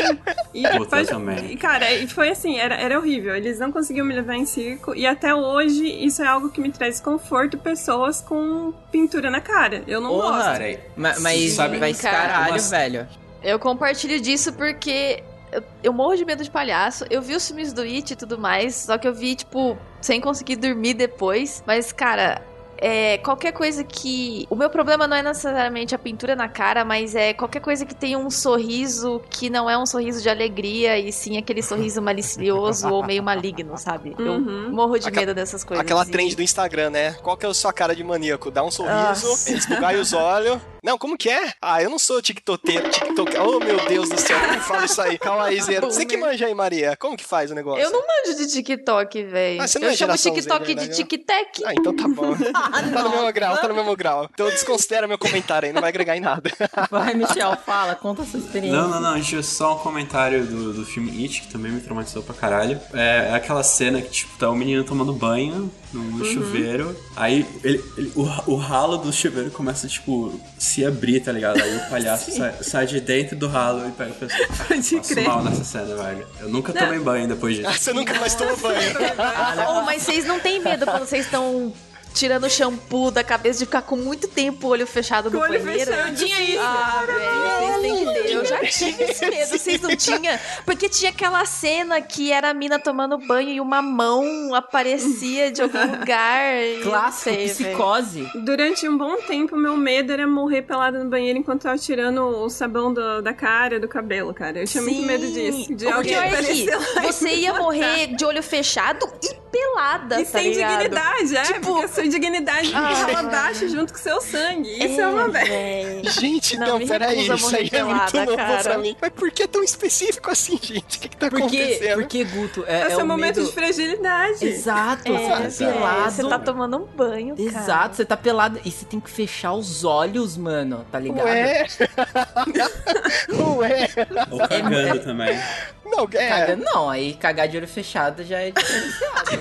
E, também. e, cara, e foi assim, era, era horrível. Eles não conseguiam me levar em circo, e até hoje isso é algo que me traz conforto, pessoas com pintura na cara. Eu não Porra. gosto. Peraí. Ma- Mas, Sabe- mas Cara, caralho, velho. Eu compartilho disso porque eu, eu morro de medo de palhaço. Eu vi os filmes do It e tudo mais, só que eu vi, tipo, sem conseguir dormir depois. Mas, cara. É, qualquer coisa que. O meu problema não é necessariamente a pintura na cara, mas é qualquer coisa que tenha um sorriso que não é um sorriso de alegria, e sim aquele sorriso malicioso ou meio maligno, sabe? Uhum. Eu morro de medo dessas coisas. Aquela e- trend do Instagram, né? Qual que é a sua cara de maníaco? Dá um sorriso, Nossa. esbugai os olhos. Não, como que é? Ah, eu não sou tiktokeiro, tiktok... Oh, meu Deus do céu, como fala isso aí? Calma aí, Zero. Você que manja aí, Maria. Como que faz o negócio? Eu não manjo de TikTok, velho. Ah, você não eu é chamo geração Z, TikTok de verdade, Tic-Tac. Ah, então tá bom. tá no mesmo grau, tá no mesmo grau. Então desconsidera meu comentário aí, não vai agregar em nada. Vai, Michel, fala, conta a sua experiência. Não, não, não, gente, só um comentário do, do filme It, que também me traumatizou pra caralho. É aquela cena que, tipo, tá o menino tomando banho no Uhum. chuveiro, aí ele, ele- o, o ralo do chuveiro começa, tipo, se abrir, tá ligado? Aí o palhaço sai, sai de dentro do ralo e pega a pessoa. Pode crer. mal nessa cena, velho. Eu nunca tomei banho depois disso. Ah, Você nunca mais tomou banho. Oh, mas vocês não têm medo quando vocês estão tirando o shampoo da cabeça de ficar com muito tempo o olho fechado no olho banheiro? fechado, tinha isso. Ah, velho, vocês têm que ter. Eu já tive esse medo, vocês não tinham? Porque tinha aquela cena que era a mina tomando banho e uma mão aparecia de algum lugar. eu Clássico, sei, psicose. Durante um bom tempo, meu medo era morrer pelada no banheiro enquanto tava tirando o sabão do- da cara, do cabelo, cara. Eu tinha muito Sim. medo disso. De O alguém pior é que aparecer lá você ia matar. morrer de olho fechado e pelada, E tá sem ligado? dignidade, é, Tipo- porque a sua dignidade Ah, abaixo junto com seu sangue. Isso é, uma velha. Gente, Não, não, peraí, isso aí é muito novo cara. pra mim. Mas por que tão específico assim, gente? O que que tá Por quê? acontecendo? Porque, Guto, é, É, é seu o momento medo... de fragilidade. Exato, É, você tá pelado. Você tá tomando um banho, cara. Exato, você tá pelado e você tem que fechar os olhos, mano, tá ligado? Ué? Ué? Ou cagando também. Não, é... Caga, não, aí cagar de olho fechado já é diferenciado.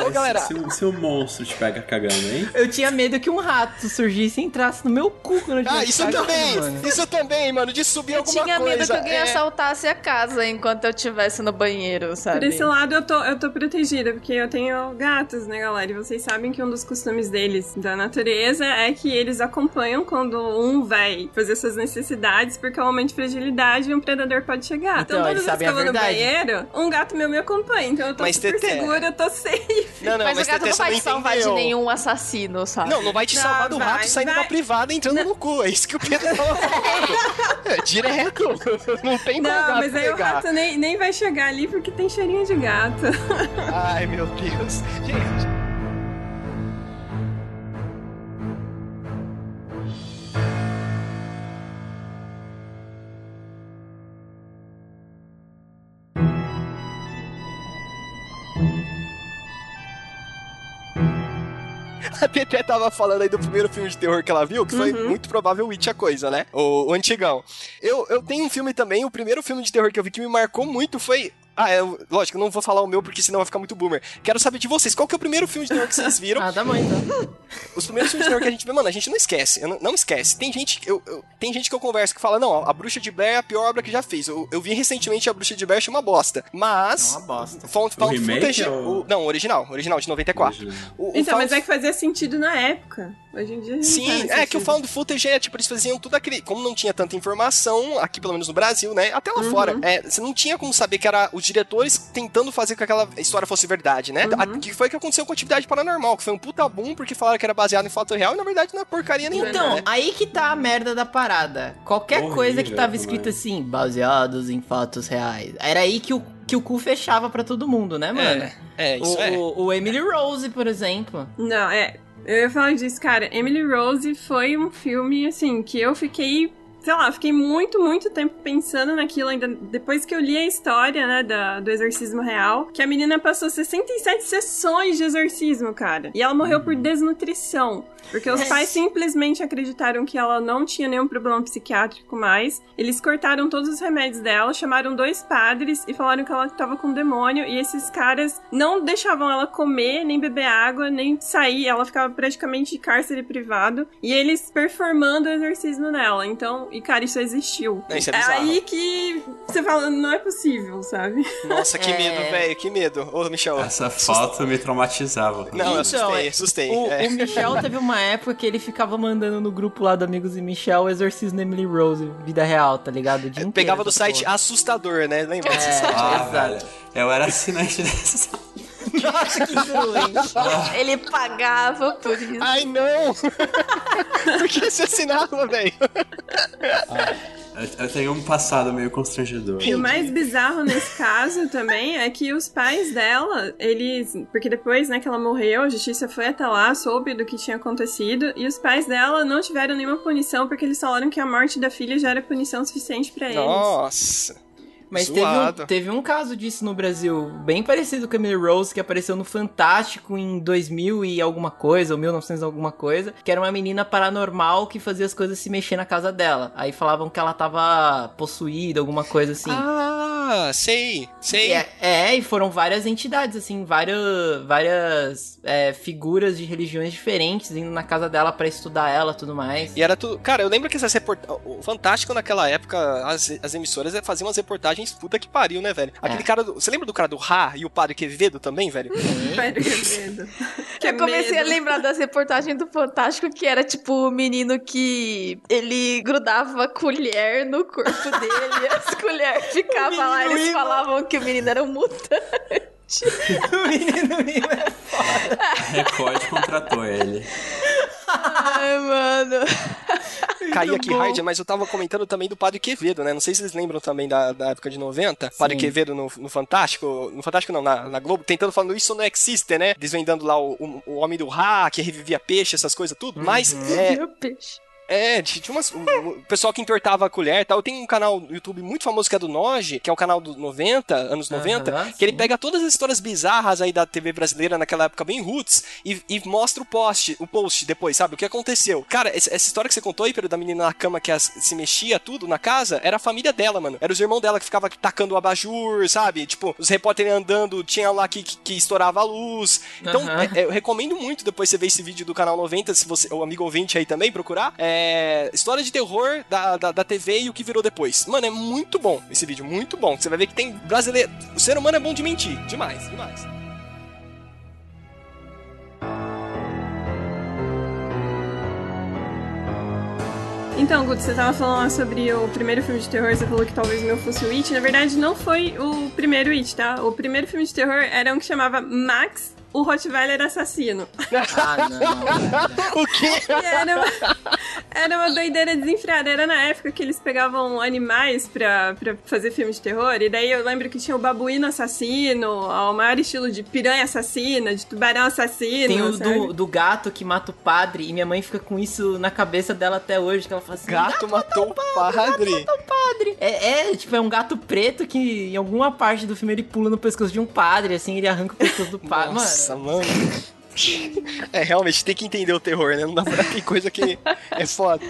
Ô, galera, se, se um- um monstro te pega cagando, hein? Eu tinha medo que um rato surgisse e entrasse no meu cu quando eu Ah, isso também! mano. Isso também, mano, de subir Eu alguma tinha coisa. medo que alguém é. assaltasse a casa enquanto eu estivesse no banheiro, sabe? Por esse lado, eu tô, eu tô protegida, porque eu tenho gatos, né, galera? E vocês sabem que um dos costumes deles, da natureza, é que eles acompanham quando um vai fazer suas necessidades, porque é um momento de fragilidade e um predador pode chegar. Então, Então, eles todas as vezes sabem que a eu vou no banheiro, um gato meu me acompanha. Então eu tô Mas, super segura, eu tô safe. Não, não, mas, mas, o gato Tetê, não vai te salvar de entendeu. nenhum assassino, sabe? Não, não vai te Não, salvar do vai, rato saindo vai. da privada e entrando no cu. É isso que o Pedro tava falando. É, direto. Não tem como o Não, mas aí o pegar. gato nem, nem vai chegar ali porque tem cheirinho de gato. Ai, meu Deus. Gente. A Teté tava falando aí do primeiro filme de terror que ela viu, que foi muito provável It a coisa, né? O, o antigão. Eu, eu tenho um filme também, o primeiro filme de terror que eu vi que me marcou muito foi Ah, eu, lógico, eu não vou falar o meu porque senão vai ficar muito boomer. Quero saber de vocês, qual que é o primeiro filme de terror que vocês viram? Ah, tá bom então. Os primeiros filmes de terror que a gente vê, mano, a gente não esquece. eu não, não esquece. Tem gente, eu, eu- tem gente que eu converso que fala, não, a Bruxa de Blair é a pior obra que já fez. Eu, eu vi recentemente a Bruxa de Blair, achei uma bosta. Mas. É uma bosta. Found, O found remake footage. ou- o- não, o original. Original, de 94. O, o Então, found- mas é que fazia sentido na época. Hoje em dia. não Sim, é que o found footage é tipo, eles faziam tudo aquele. Como não tinha tanta informação, aqui pelo menos no Brasil, né? Até lá Uhum. fora, é, você não tinha como saber que era os diretores tentando fazer com que aquela história fosse verdade, né? Uhum. A- que foi o que aconteceu com Atividade Paranormal, que foi um puta boom porque falaram que era baseado em fato real e na verdade não é porcaria nenhuma. Então, né? aí que tá a merda da parada. Qualquer Horrível coisa que tava escrito também. assim, baseados em fatos reais. Era aí que o, que o cu fechava pra todo mundo, né, mano? É, isso o, é. o, o Emily Rose, por exemplo. Não, é. Eu ia falar disso, cara. Emily Rose foi um filme, assim, que eu fiquei. Sei lá, fiquei muito, muito tempo pensando naquilo ainda. Depois que eu li a história, né, da, do exorcismo real, que a menina passou 67 sessões de exorcismo, cara. E ela morreu por desnutrição. Porque os pais simplesmente acreditaram que ela não tinha nenhum problema psiquiátrico mais. Eles cortaram todos os remédios dela, chamaram dois padres e falaram que ela tava com demônio. E esses caras não deixavam ela comer, nem beber água, nem sair. Ela ficava praticamente de cárcere privado. E eles performando o exorcismo nela. Então, e cara, isso existiu. Não, isso é bizarro. aí que você fala, não é possível, sabe? Nossa, que É. medo, velho, que medo. Ô, Michel. Essa foto me traumatizava. Não, eu Então, assustei, é- assustei. O, é. o Michel teve uma época que ele ficava mandando no grupo lá do Amigos e Michel o exorcismo da Emily Rose, vida real, tá ligado? O dia É, inteiro Pegava do site porra. assustador, né? Lembra É. Ah, velho. Eu era assinante dessa. Nossa, que doente. Ele pagava por isso. Ai, não! Por que você assinava, velho? Eu, eu tenho um passado meio constrangedor. E o mais bizarro nesse caso também é que os pais dela, eles. Porque depois, né, que ela morreu, a justiça foi até lá, soube do que tinha acontecido, e os pais dela não tiveram nenhuma punição, porque eles falaram que a morte da filha já era punição suficiente pra eles. Nossa. Mas teve um, teve um caso disso no Brasil, bem parecido com a Emily Rose, que apareceu no Fantástico em 2000 e alguma coisa, ou 1900 e alguma coisa, que era uma menina paranormal que fazia as coisas se mexer na casa dela. Aí falavam que ela tava possuída, alguma coisa assim. Ah, sei, sei. E é, é, e foram várias entidades, assim, várias, várias é, figuras de religiões diferentes indo na casa dela pra estudar ela e tudo mais. E era tudo. Cara, eu lembro que essas reportagens. O Fantástico naquela época, as, as emissoras faziam umas reportagens puta que pariu, né, velho? Aquele É. cara do. Você lembra do cara do Ra e o padre Quevedo também, velho? Pera, que medo. Que Eu comecei medo. a lembrar das reportagens do Fantástico que era tipo o menino que ele grudava colher no corpo dele e as colheres ficavam lá. Eles falavam que o menino era um mutante. o menino Mimo é foda. A Record contratou ele. Ai, mano. Caí aqui bom. hard, mas eu tava comentando também do Padre Quevedo, né? Não sei se vocês lembram também da, da época de 90. Padre Sim. Quevedo no, no Fantástico. No Fantástico não, na, na Globo, tentando falando isso não existe, né? Desvendando lá o, o, o homem do Ra, que revivia peixe, essas coisas tudo. Mas é, Meu peixe. É, tinha umas, o, pessoal que entortava a colher e tal. Tem um canal no YouTube muito famoso que é do Noge, que é o canal dos 90, anos 90, Aham, que ele pega todas as histórias bizarras aí da TV brasileira naquela época bem roots e, e mostra o post, o post depois, sabe? O que aconteceu. Cara, essa, história que você contou aí, Pedro, da menina na cama que as- se mexia tudo na casa, era a família dela, mano. Era os irmãos dela que ficava tacando o abajur, sabe? Tipo, os repórteres andando, tinha lá que, que, que estourava a luz. Então, Aham. é- eu recomendo muito depois você ver esse vídeo do canal 90, se você, o amigo ouvinte aí também procurar. É. História de terror da, da, da TV e o que virou depois. Mano, é muito bom esse vídeo, muito bom. Você vai ver que tem brasileiro. O ser humano é bom de mentir. Demais, demais. Então, Guto, você tava falando sobre o primeiro filme de terror, você falou que talvez o meu fosse o It. Na verdade, não foi o primeiro It, tá? O primeiro filme de terror era um que chamava Max, o Rottweiler assassino. Ah, não. O quê? Era uma, era uma doideira desenfreada. Era na época que eles pegavam animais pra, pra fazer filme de terror. E daí eu lembro que tinha o babuíno assassino, ao maior estilo de piranha assassina, de tubarão assassino. Tem o do, do gato que mata o padre, e minha mãe fica com isso na cabeça dela até hoje, que ela fala assim, Gato matou o padre. padre. É, é, tipo, é um gato preto que em alguma parte do filme ele pula no pescoço de um padre, assim, ele arranca o pescoço do padre. Nossa, mano. É, realmente, tem que entender o terror, né? Não dá pra... Tem coisa que é foda.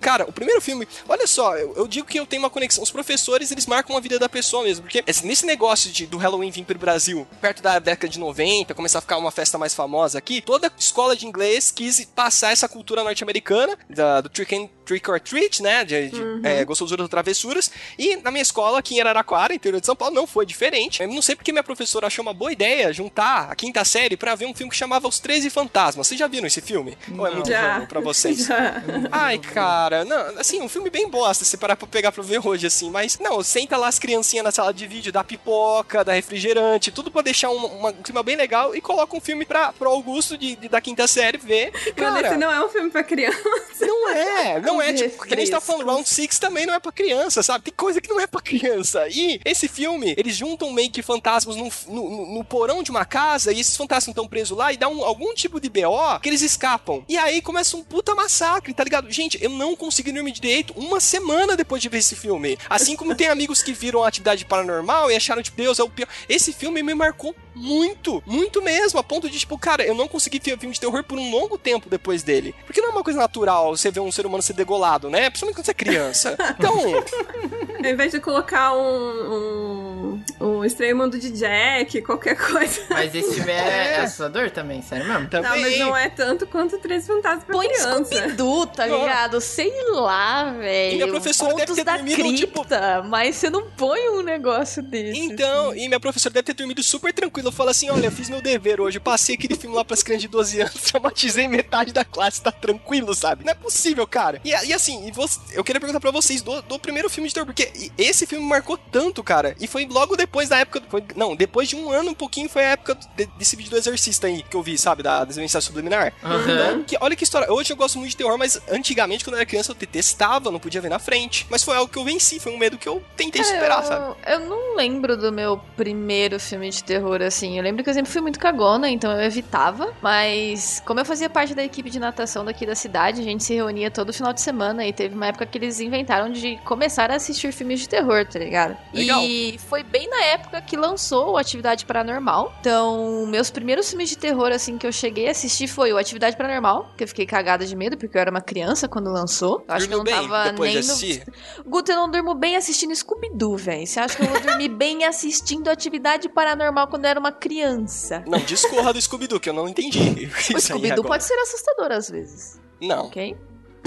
Cara, o primeiro filme, olha só, eu, eu digo que eu tenho uma conexão. Os professores, eles marcam a vida da pessoa mesmo. Porque esse- nesse negócio de, do Halloween vir pro Brasil, perto da década de 90, começar a ficar uma festa mais famosa aqui, toda escola de inglês quis passar essa cultura norte-americana, do trick, and, trick or treat, né? De, de é, gostosuras ou travessuras. E na minha escola, aqui em Araraquara, interior de São Paulo, não foi diferente. Eu não sei porque minha professora achou uma boa ideia juntar a quinta série pra ver um filme que chamava Os 13 Fantasmas. Vocês já viram esse filme? Ou é muito Já. novo pra vocês? Já. Ai, cara, não, assim, um filme bem bosta, se parar pra pegar pra ver hoje, assim, mas, não, senta lá as criancinhas na sala de vídeo, dá pipoca, dá refrigerante, tudo pra deixar um, uma- um clima bem legal e coloca um filme pra, pro Augusto de, de- da quinta série ver. Cara, esse não é um filme pra criança. não é, não é, tipo, que a gente tá falando. Round Six também não é pra criança, sabe? Tem coisa que não é pra criança. E esse filme, eles juntam meio que fantasmas no, no, no- no porão de uma casa e esses fantasmas estão presos lá e dá um- algum tipo de BO que eles escapam. E aí começa um puta massacre, tá ligado? Gente, eu não consegui dormir direito uma semana depois de ver esse filme. Assim como tem amigos que viram a atividade paranormal e acharam, tipo, Deus é o pior. Esse filme me marcou muito, muito mesmo, a ponto de, tipo, cara, eu não consegui ver filme de terror por um longo tempo depois dele. Porque não é uma coisa natural você ver um ser humano ser degolado, né? Principalmente quando você é criança. Então, Ao invés de colocar um, um, um Estranho Mundo de Jack, qualquer coisa. Mas esse filme é, é assustador também, sério mesmo? também. Não, mas não é tanto quanto Três Fantasmas pra Põe criança. Scooby-Doo, tá ligado? Sei lá, velho. minha professora deve Contos ter da dormido, tipo- cripta, mas você não põe um negócio desse. Então, e minha professora deve ter dormido super tranquila. Fala assim: olha, eu fiz meu dever hoje. Eu passei aquele filme lá pras crianças de 12 anos, traumatizei metade da classe, tá tranquilo, sabe? Não é possível, cara. E, e assim, e você- eu queria perguntar pra vocês do, do primeiro filme de terror, porque esse filme marcou tanto, cara. E foi logo depois da época. foi- não, depois de um ano, um pouquinho, foi a época de- desse vídeo do Exorcista aí que eu vi, sabe? Da desmensagem subliminar. Aham. Então, que- olha que história. Hoje eu gosto muito de terror, mas antigamente, quando eu era criança, eu detestava, não podia ver na frente. Mas foi algo que eu venci, foi um medo que eu tentei superar, sabe? eu, não lembro do meu primeiro filme de terror, assim. Eu lembro que eu sempre fui muito cagona, então eu evitava. Mas, como eu fazia parte da equipe de natação daqui da cidade, a gente se reunia todo final de semana. E teve uma época que eles inventaram de começar a assistir filmes de terror, tá ligado? Legal. E foi bem na época que lançou o Atividade Paranormal. Então, meus primeiros filmes de terror, assim, que eu cheguei a assistir foi o Atividade Paranormal, que eu fiquei cagada de medo, porque eu era uma criança quando lançou. Eu acho Dormiu que eu não bem tava depois nem de no. Guto, eu não durmo bem assistindo Scooby-Doo, velho. Você acha que eu vou dormir bem assistindo Atividade Paranormal quando eu era uma criança? Não, discorra do Scooby-Doo, que eu não entendi. O Scooby-Doo pode ser assustador às vezes, Não, ok?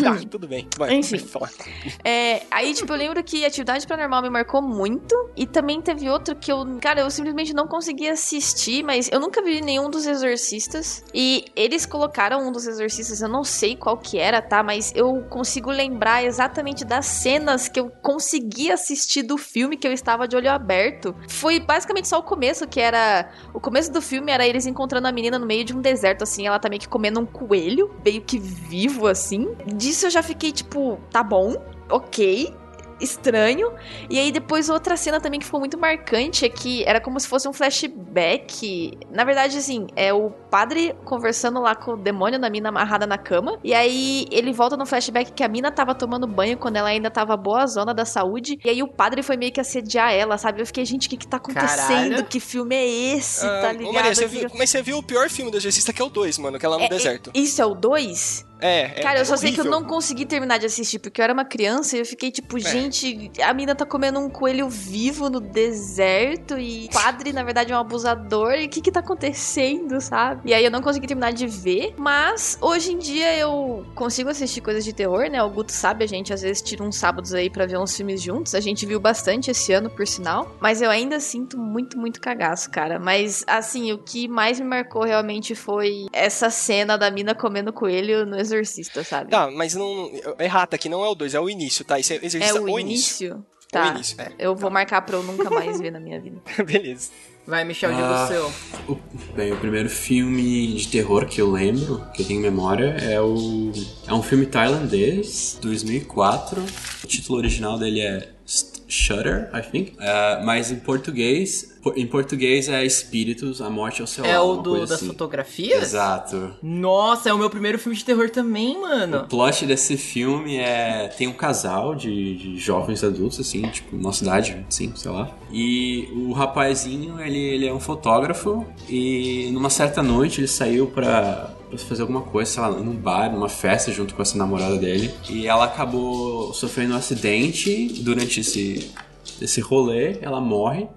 Tá, tudo bem. Vai, Enfim. É, aí, tipo, eu lembro que Atividade Paranormal me marcou muito. E também teve outro que eu, cara, eu simplesmente não consegui assistir, mas eu nunca vi nenhum dos Exorcistas. E eles colocaram um dos Exorcistas, eu não sei qual que era, tá? Mas eu consigo lembrar exatamente das cenas que eu consegui assistir do filme que eu estava de olho aberto. Foi basicamente só o começo, que era. O começo do filme era eles encontrando a menina no meio de um deserto, assim. Ela tá meio que comendo um coelho, meio que vivo, assim. Disso eu já fiquei tipo, tá bom, ok. Estranho. E aí, depois, outra cena também que ficou muito marcante é que era como se fosse um flashback. Na verdade, assim, é o padre conversando lá com o demônio da mina amarrada na cama. E aí, ele volta no flashback que a mina tava tomando banho quando ela ainda tava boa zona da saúde. E aí, o padre foi meio que assediar ela, sabe? Eu fiquei, gente, o que que tá acontecendo? Caralho. Que filme é esse? Ah, tá ô, ligado? Maria, você viu- mas você viu o pior filme do Exorcista, que é o 2, mano, que é lá no É, é- deserto. Isso é o 2? É, é Cara, eu só sei que eu horrível. não consegui terminar de assistir, porque eu era uma criança e eu fiquei tipo, gente, a mina tá comendo um coelho vivo no deserto e o padre, na verdade, é um abusador. E o que que tá acontecendo, sabe? E aí eu não consegui terminar de ver, mas hoje em dia eu consigo assistir coisas de terror, né? O Guto sabe, a gente às vezes tira uns sábados aí pra ver uns filmes juntos. A gente viu bastante esse ano, por sinal. Mas eu ainda sinto muito, muito cagaço, cara. Mas, assim, o que mais me marcou realmente foi essa cena da mina comendo coelho no Exorcista, sabe? Tá, mas não. Errata aqui, não é o 2, é o início, tá? Isso é É Exorcista o o início? Tá. O início, é. Eu vou marcar pra eu nunca mais ver na minha vida. Beleza. Vai, Michel, diga Ah. o seu. O- bem, o primeiro filme de terror que eu lembro, que eu tenho memória, é o. É um filme tailandês, 2004. O título original dele é Shutter, I think. Ah, mas em português. po- Em português é Espíritos, a Morte ao Seu É Lado, o uma do, das assim. fotografias? Exato. Nossa, é o meu primeiro filme de terror também, O mano. plot desse filme é. Tem um casal de, de jovens adultos, assim, tipo, nossa idade, assim, sei lá. E o rapazinho, ele, ele é um fotógrafo e numa certa noite ele saiu pra, pra fazer alguma coisa, sei lá, num bar, numa festa junto com essa namorada dele. E ela acabou sofrendo um acidente durante esse, esse rolê, ela morre.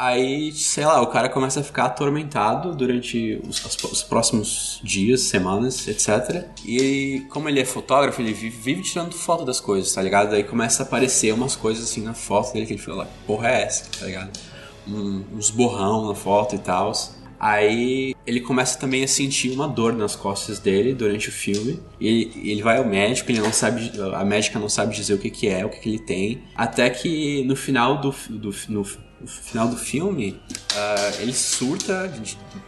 Aí, sei lá, o cara começa a ficar atormentado durante os, os- os próximos dias, semanas, etc. E como ele é fotógrafo, ele vive, vive tirando foto das coisas, tá ligado? Aí começa a aparecer umas coisas assim na foto dele que ele fala, porra é essa, tá ligado? Um- uns borrão na foto e tal. Aí ele começa também a sentir uma dor nas costas dele durante o filme. E ele, vai ao médico, ele não sabe, a médica não sabe dizer o que, que é, o que, que ele tem. Até que no final do, do, no, no final do filme, ah, ele surta,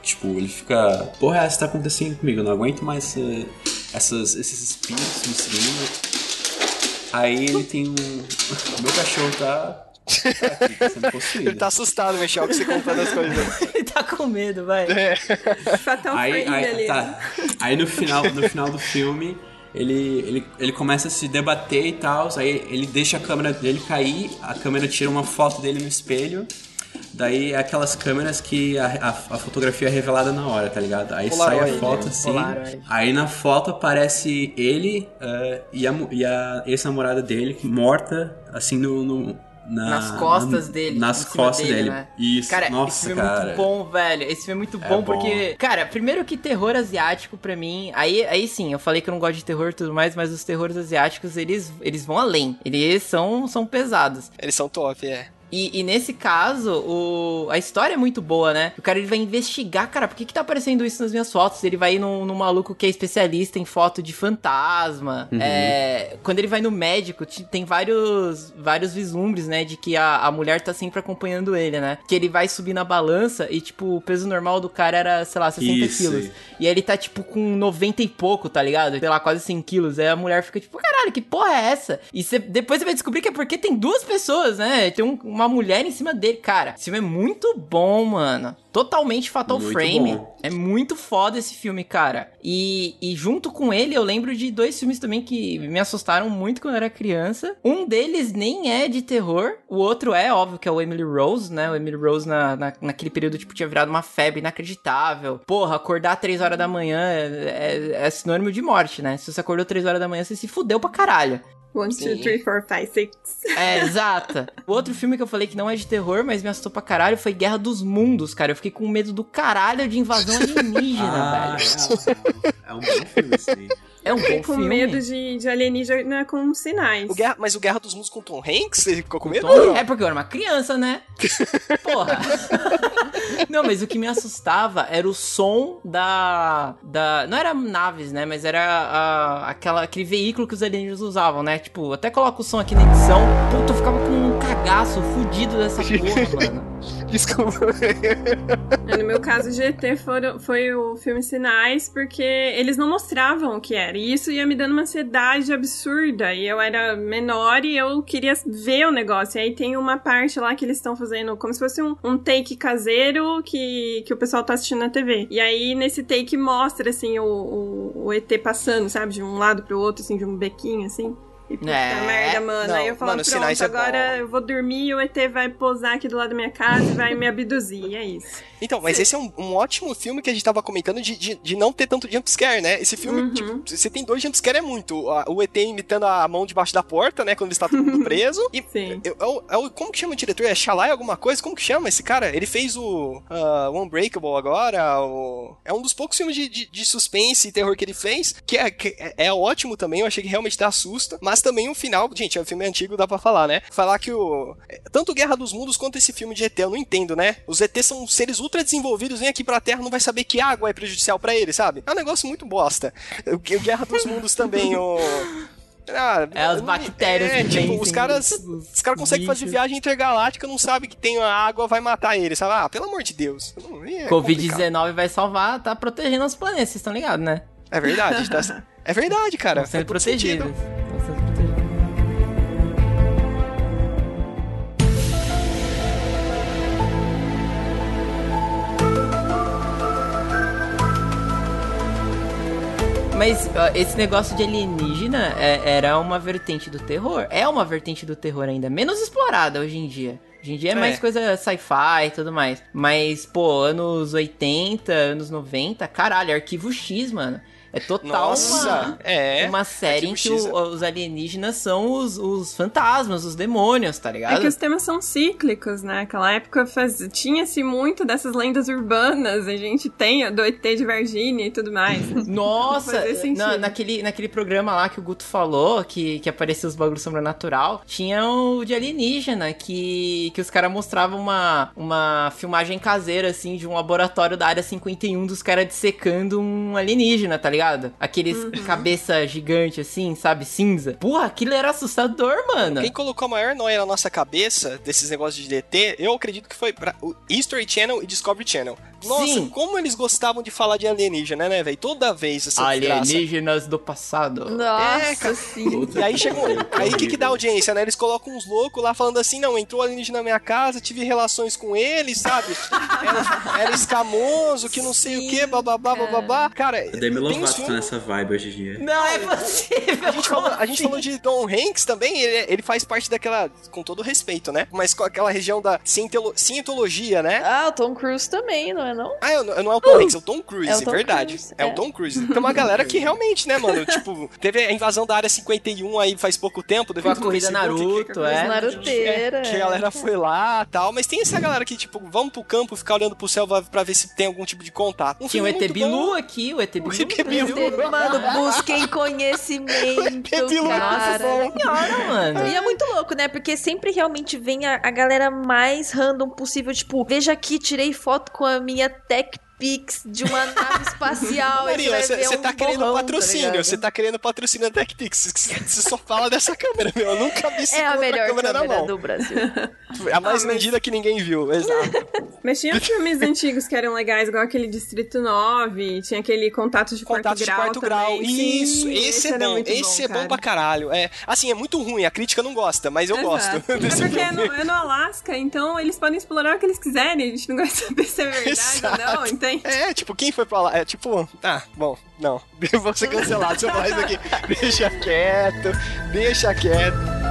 tipo, ele fica. Porra, isso tá acontecendo comigo, eu não aguento mais eh, essas, esses espíritos me seguindo. Aí ele tem um. Meu cachorro tá. tá aqui, tá sendo possuído. Ele tá assustado, Michel, que você contando as coisas. Tá com medo, vai. Fatal aí, aí, ali. tá. aí no final, no final do filme, ele, ele, ele começa a se debater e tal. Aí ele deixa a câmera dele cair, a câmera tira uma foto dele no espelho. Daí é aquelas câmeras que a, a, a fotografia é revelada na hora, tá ligado? Aí sai Polaroid, a foto né? assim. Polaroid. Aí na foto aparece ele eh, e a, e a ex-namorada dele morta, assim, no. no- na- nas costas na- dele. Nas costas dele. né? Isso, Cara, nossa, esse filme cara. é muito bom, velho. Esse filme é muito É bom bom. porque, cara, primeiro que terror asiático pra mim, aí, aí sim, eu falei que eu não gosto de terror e tudo mais, mas os terrores asiáticos, eles, eles vão além. Eles são, são pesados. Eles são top, é. E, e nesse caso, o, a história é muito boa, né? O cara ele vai investigar, cara, por que que tá aparecendo isso nas minhas fotos? Ele vai num, num maluco que é especialista em foto de fantasma. Uhum. É, quando ele vai no médico, tem vários, vários vislumbres, né? De que a, a mulher tá sempre acompanhando ele, né? Que ele vai subir na balança e, tipo, o peso normal do cara era, sei lá, 60 Isso. quilos. E aí ele tá, tipo, com 90 e pouco, tá ligado? Sei lá, quase 100 quilos. Aí a mulher fica, tipo, caralho, que porra é essa? E cê- depois você vai descobrir que é porque tem duas pessoas, né? Tem um- uma mulher em cima dele. Cara, esse filme é muito bom, mano. Totalmente Fatal Muito Frame. bom. É muito foda esse filme, cara. E, e junto com ele, eu lembro de dois filmes também que me assustaram muito quando eu era criança. Um deles nem é de terror. O outro é, óbvio, que é o Emily Rose, né? O Emily Rose na, na- naquele período, tipo, tinha virado uma febre inacreditável. Porra, acordar três horas da manhã é, é- é sinônimo de morte, né? Se você acordou três horas da manhã, você se fudeu pra caralho. One, two, three, four, five, six. É, exata. O outro filme que eu falei que não é de terror, mas me assustou pra caralho, foi Guerra dos Mundos, cara. Eu fiquei com medo do caralho de invasão alienígena, Ah, velho. é, é um bom filme esse aí. É um Fiquei bom com filme. medo de, de alienígena com sinais. O Guerra, mas o Guerra dos Mundos com Tom Hanks, você ficou com medo? Tom- É porque eu era uma criança, né? Porra. Não, mas o que me assustava era o som da. da não era naves, né? Mas era a- aquela, aquele veículo que os alienígenas usavam, né? Tipo, até coloca o som aqui na edição. Puta, eu ficava com um cagaço fudido dessa porra, mano. Desculpa. No meu caso, GT foram, foi o filme Sinais, porque eles não mostravam o que era. E isso ia me dando uma ansiedade absurda. E eu era menor e eu queria ver o negócio. E aí tem uma parte lá que eles estão fazendo como se fosse um, um take caseiro que, que o pessoal tá assistindo na TV. E aí nesse take mostra, assim, o, o, o ET passando, sabe? De um lado pro outro, assim, de um bequinho, assim. E puta É. merda, mano. Não, aí eu falo, mano, pronto, é agora bom. eu vou dormir e o ET vai pousar aqui do lado da minha casa e vai me abduzir. É isso. Então, mas esse é um, um ótimo filme que a gente tava comentando de, de, de não ter tanto jumpscare, né? Esse filme, Uhum. tipo, você tem dois jumpscare é muito. O ET imitando a mão debaixo da porta, né? Quando está todo mundo preso. E Sim. é é como que chama o diretor? É Shalai alguma coisa? Como que chama esse cara? Ele fez o o Unbreakable agora. o- É um dos poucos filmes de, de, de suspense e terror que ele fez, que é, que é- é ótimo também. Eu achei que realmente dá assusta. Mas também o final, gente, é um filme antigo, dá pra falar, né? Falar que o. Tanto Guerra dos Mundos quanto esse filme de ET, eu não entendo, né? Os ETs são seres ultra desenvolvidos, vem aqui pra Terra, não vai saber que água é prejudicial pra eles, sabe? É um negócio muito bosta. O, Guerra dos Mundos também, o. Ah, É as não- bactérias É, que tipo, vencem os caras, os os caras conseguem fazer viagem intergaláctica, não sabe que tem a água, vai matar eles, sabe? Ah, pelo amor de Deus. É complicado. Covid-19 vai salvar, tá protegendo os planetas, vocês estão ligados, né? É verdade, tá- é verdade, cara. Estão sendo todo sentido. Mas ó, esse negócio de alienígena é- era uma vertente do terror. É uma vertente do terror ainda, menos explorada hoje em dia. Hoje em dia é mais É. coisa sci-fi e tudo mais. Mas, pô, anos 80, anos 90, caralho, Arquivo X, mano. É total Nossa, uma, é. uma série em que o- os alienígenas são os, os fantasmas, os demônios, tá É ligado? que os temas são cíclicos, né? Aquela época faz... tinha-se muito dessas lendas urbanas. A gente tem a do ET de Varginha e tudo mais. Nossa, na- naquele, naquele programa lá que o Guto falou, que, que aparecia os bagulhos sobrenatural, tinha o de alienígena, que, que os caras mostravam uma, uma filmagem caseira, assim, de um laboratório da área 51 dos caras dissecando um alienígena, tá ligado? Aqueles Uhum. cabeça gigante, assim, sabe, cinza. Porra, aquilo era assustador, mano. Quem colocou a maior noia na nossa cabeça desses negócios de DT, eu acredito que foi History Channel e Discovery Channel. Nossa, Sim. como eles gostavam de falar de alienígena, né, velho? Toda vez essa desgraça. Alienígenas do passado. Nossa, É, cara. sim. E aí chegou. Aí o que, que dá audiência, né? Eles colocam uns loucos lá falando assim: não, entrou alienígena na minha casa, tive relações com ele, sabe? Era, era escamoso, que não sei o que, bababá, bababá. Cara, A Demi tem uns Lovato tá nessa vibe hoje em dia. Não é possível. A gente, falou, a gente falou de Tom Hanks também, ele, ele faz parte daquela, com todo respeito, né? Mas com aquela região da cientolo- cientologia, né? Ah, o Tom Cruise também, não é não? Ah, eu, não é o Tom Hanks, é o Tom Cruise, É o Tom verdade. Cruise, é. é. o Tom Cruise. Tem uma galera que realmente, né, mano? Tipo, teve a invasão da área 51 aí faz pouco tempo. Com a corrida Naruto, é. Naruteira. Que a galera foi lá tal, mas tem essa galera que, tipo, vamos pro campo ficar olhando pro céu pra- ver se tem algum tipo de contato. Um Tinha o ET. Bilu aqui, o ET Bilu. ET Bilu. Mano, busquem conhecimento, Bilu, cara. Senhora, mano. E é muito louco, né? Porque sempre realmente vem a, a galera mais random possível. Tipo, veja aqui, tirei foto com a minha Tech Pix de uma nave espacial. Maria, você um tá querendo borrão, tá patrocínio, você tá querendo patrocínio da TechPix. Você só fala dessa câmera, meu. Eu nunca vi É a melhor câmera, na câmera mão. do Brasil. A mais vendida que ninguém viu, exato. Mas tinha filmes antigos que eram legais, igual aquele Distrito 9, tinha aquele Contatos de Contato Quarto de Grau quarto grau. também. Isso, Sim, esse, é bom. Esse é bom cara. pra caralho. É, assim, é muito ruim, a crítica não gosta, mas eu Exato. gosto É desse porque é no, é no Alasca, então eles podem explorar o que eles quiserem, a gente não vai saber se é verdade Exato. ou não, entende? É, tipo, quem foi pra lá? É tipo, ah, bom, não. Vou ser cancelado se eu isso aqui. Deixa quieto, deixa quieto.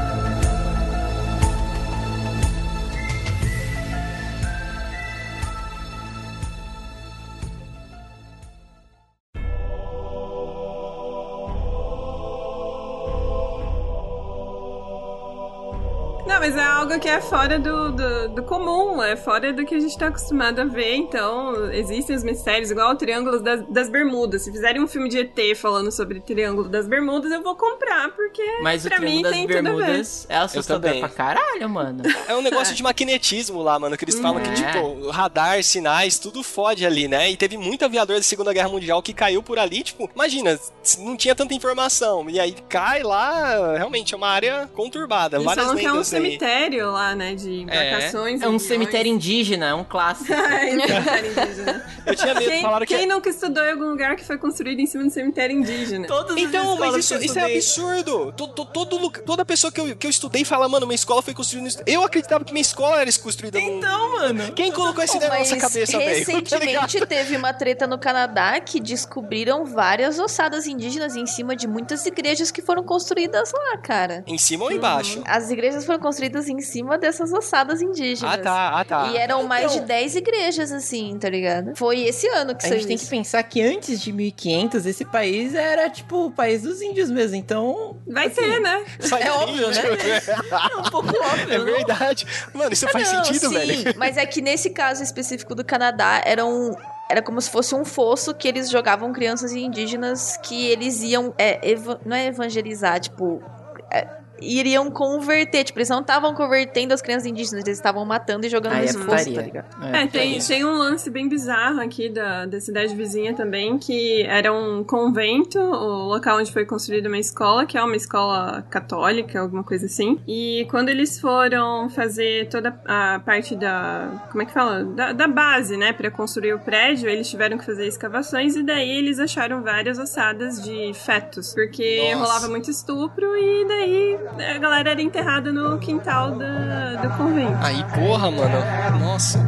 Não, mas é algo que é fora do, do, do comum, é fora do que a gente tá acostumado a ver. Então, existem os mistérios, igual o Triângulo das, das Bermudas. Se fizerem um filme de ET falando sobre o Triângulo das Bermudas, eu vou comprar, porque Mas pra mim tem tudo a ver. Bermudas é assustador também. pra caralho, mano. É um negócio de maquinetismo lá, mano, que eles falam que, É. tipo, radar, sinais, tudo fode ali, né? E teve muito aviador da Segunda Guerra Mundial que caiu por ali, tipo, imagina, não tinha tanta informação. E aí cai lá, realmente, é uma área conturbada. Eles várias falam que é um lendas. Cemitério lá, né, de embarcações. É um aviões. cemitério indígena, é um clássico. É, cemitério indígena. Eu tinha medo, Quem, falaram que quem nunca estudou em algum lugar que foi construído em cima de um cemitério indígena? Todos os Então, mas isso, isso é absurdo. Todo, todo, toda pessoa que eu, que eu estudei fala, mano, minha escola foi construída. Eu acreditava que minha escola era construída num... Então, mano. Quem colocou essa Pô, ideia na nossa cabeça, velho? Tá recentemente teve uma treta no Canadá que descobriram várias ossadas indígenas em cima de muitas igrejas que foram construídas lá, cara. Em cima ou embaixo? As igrejas foram construídas em cima dessas ossadas indígenas. Ah, tá, ah, tá. E eram mais Então- de 10 igrejas, assim, tá ligado? Foi esse ano que A saiu gente tem que isso. pensar que antes de 1500 esse país era tipo o país dos índios mesmo, então. Vai assim, ser, né? Faz É óbvio, né? sentido. É um pouco óbvio. É verdade. Mano, isso faz Não, sentido, sim, velho. Mas é que nesse caso específico do Canadá, era um. Era como se fosse um fosso que eles jogavam crianças indígenas que eles iam. É, eva- não é evangelizar, tipo. é, iriam converter. Tipo, eles não estavam convertendo as crianças indígenas, eles estavam matando e jogando é nesse fosso, putaria. tá ligado? É, tem, tem um lance bem bizarro aqui da, da cidade vizinha também, que era um convento, o local onde foi construída uma escola, que é uma escola católica, alguma coisa assim. E quando eles foram fazer toda a parte da. Como é que fala? Da, da base, né, pra construir o prédio, eles tiveram que fazer escavações e daí eles acharam várias ossadas de fetos, porque Nossa. rolava muito estupro e daí a galera era enterrada no quintal da, do convento. Aí, porra, mano. Nossa.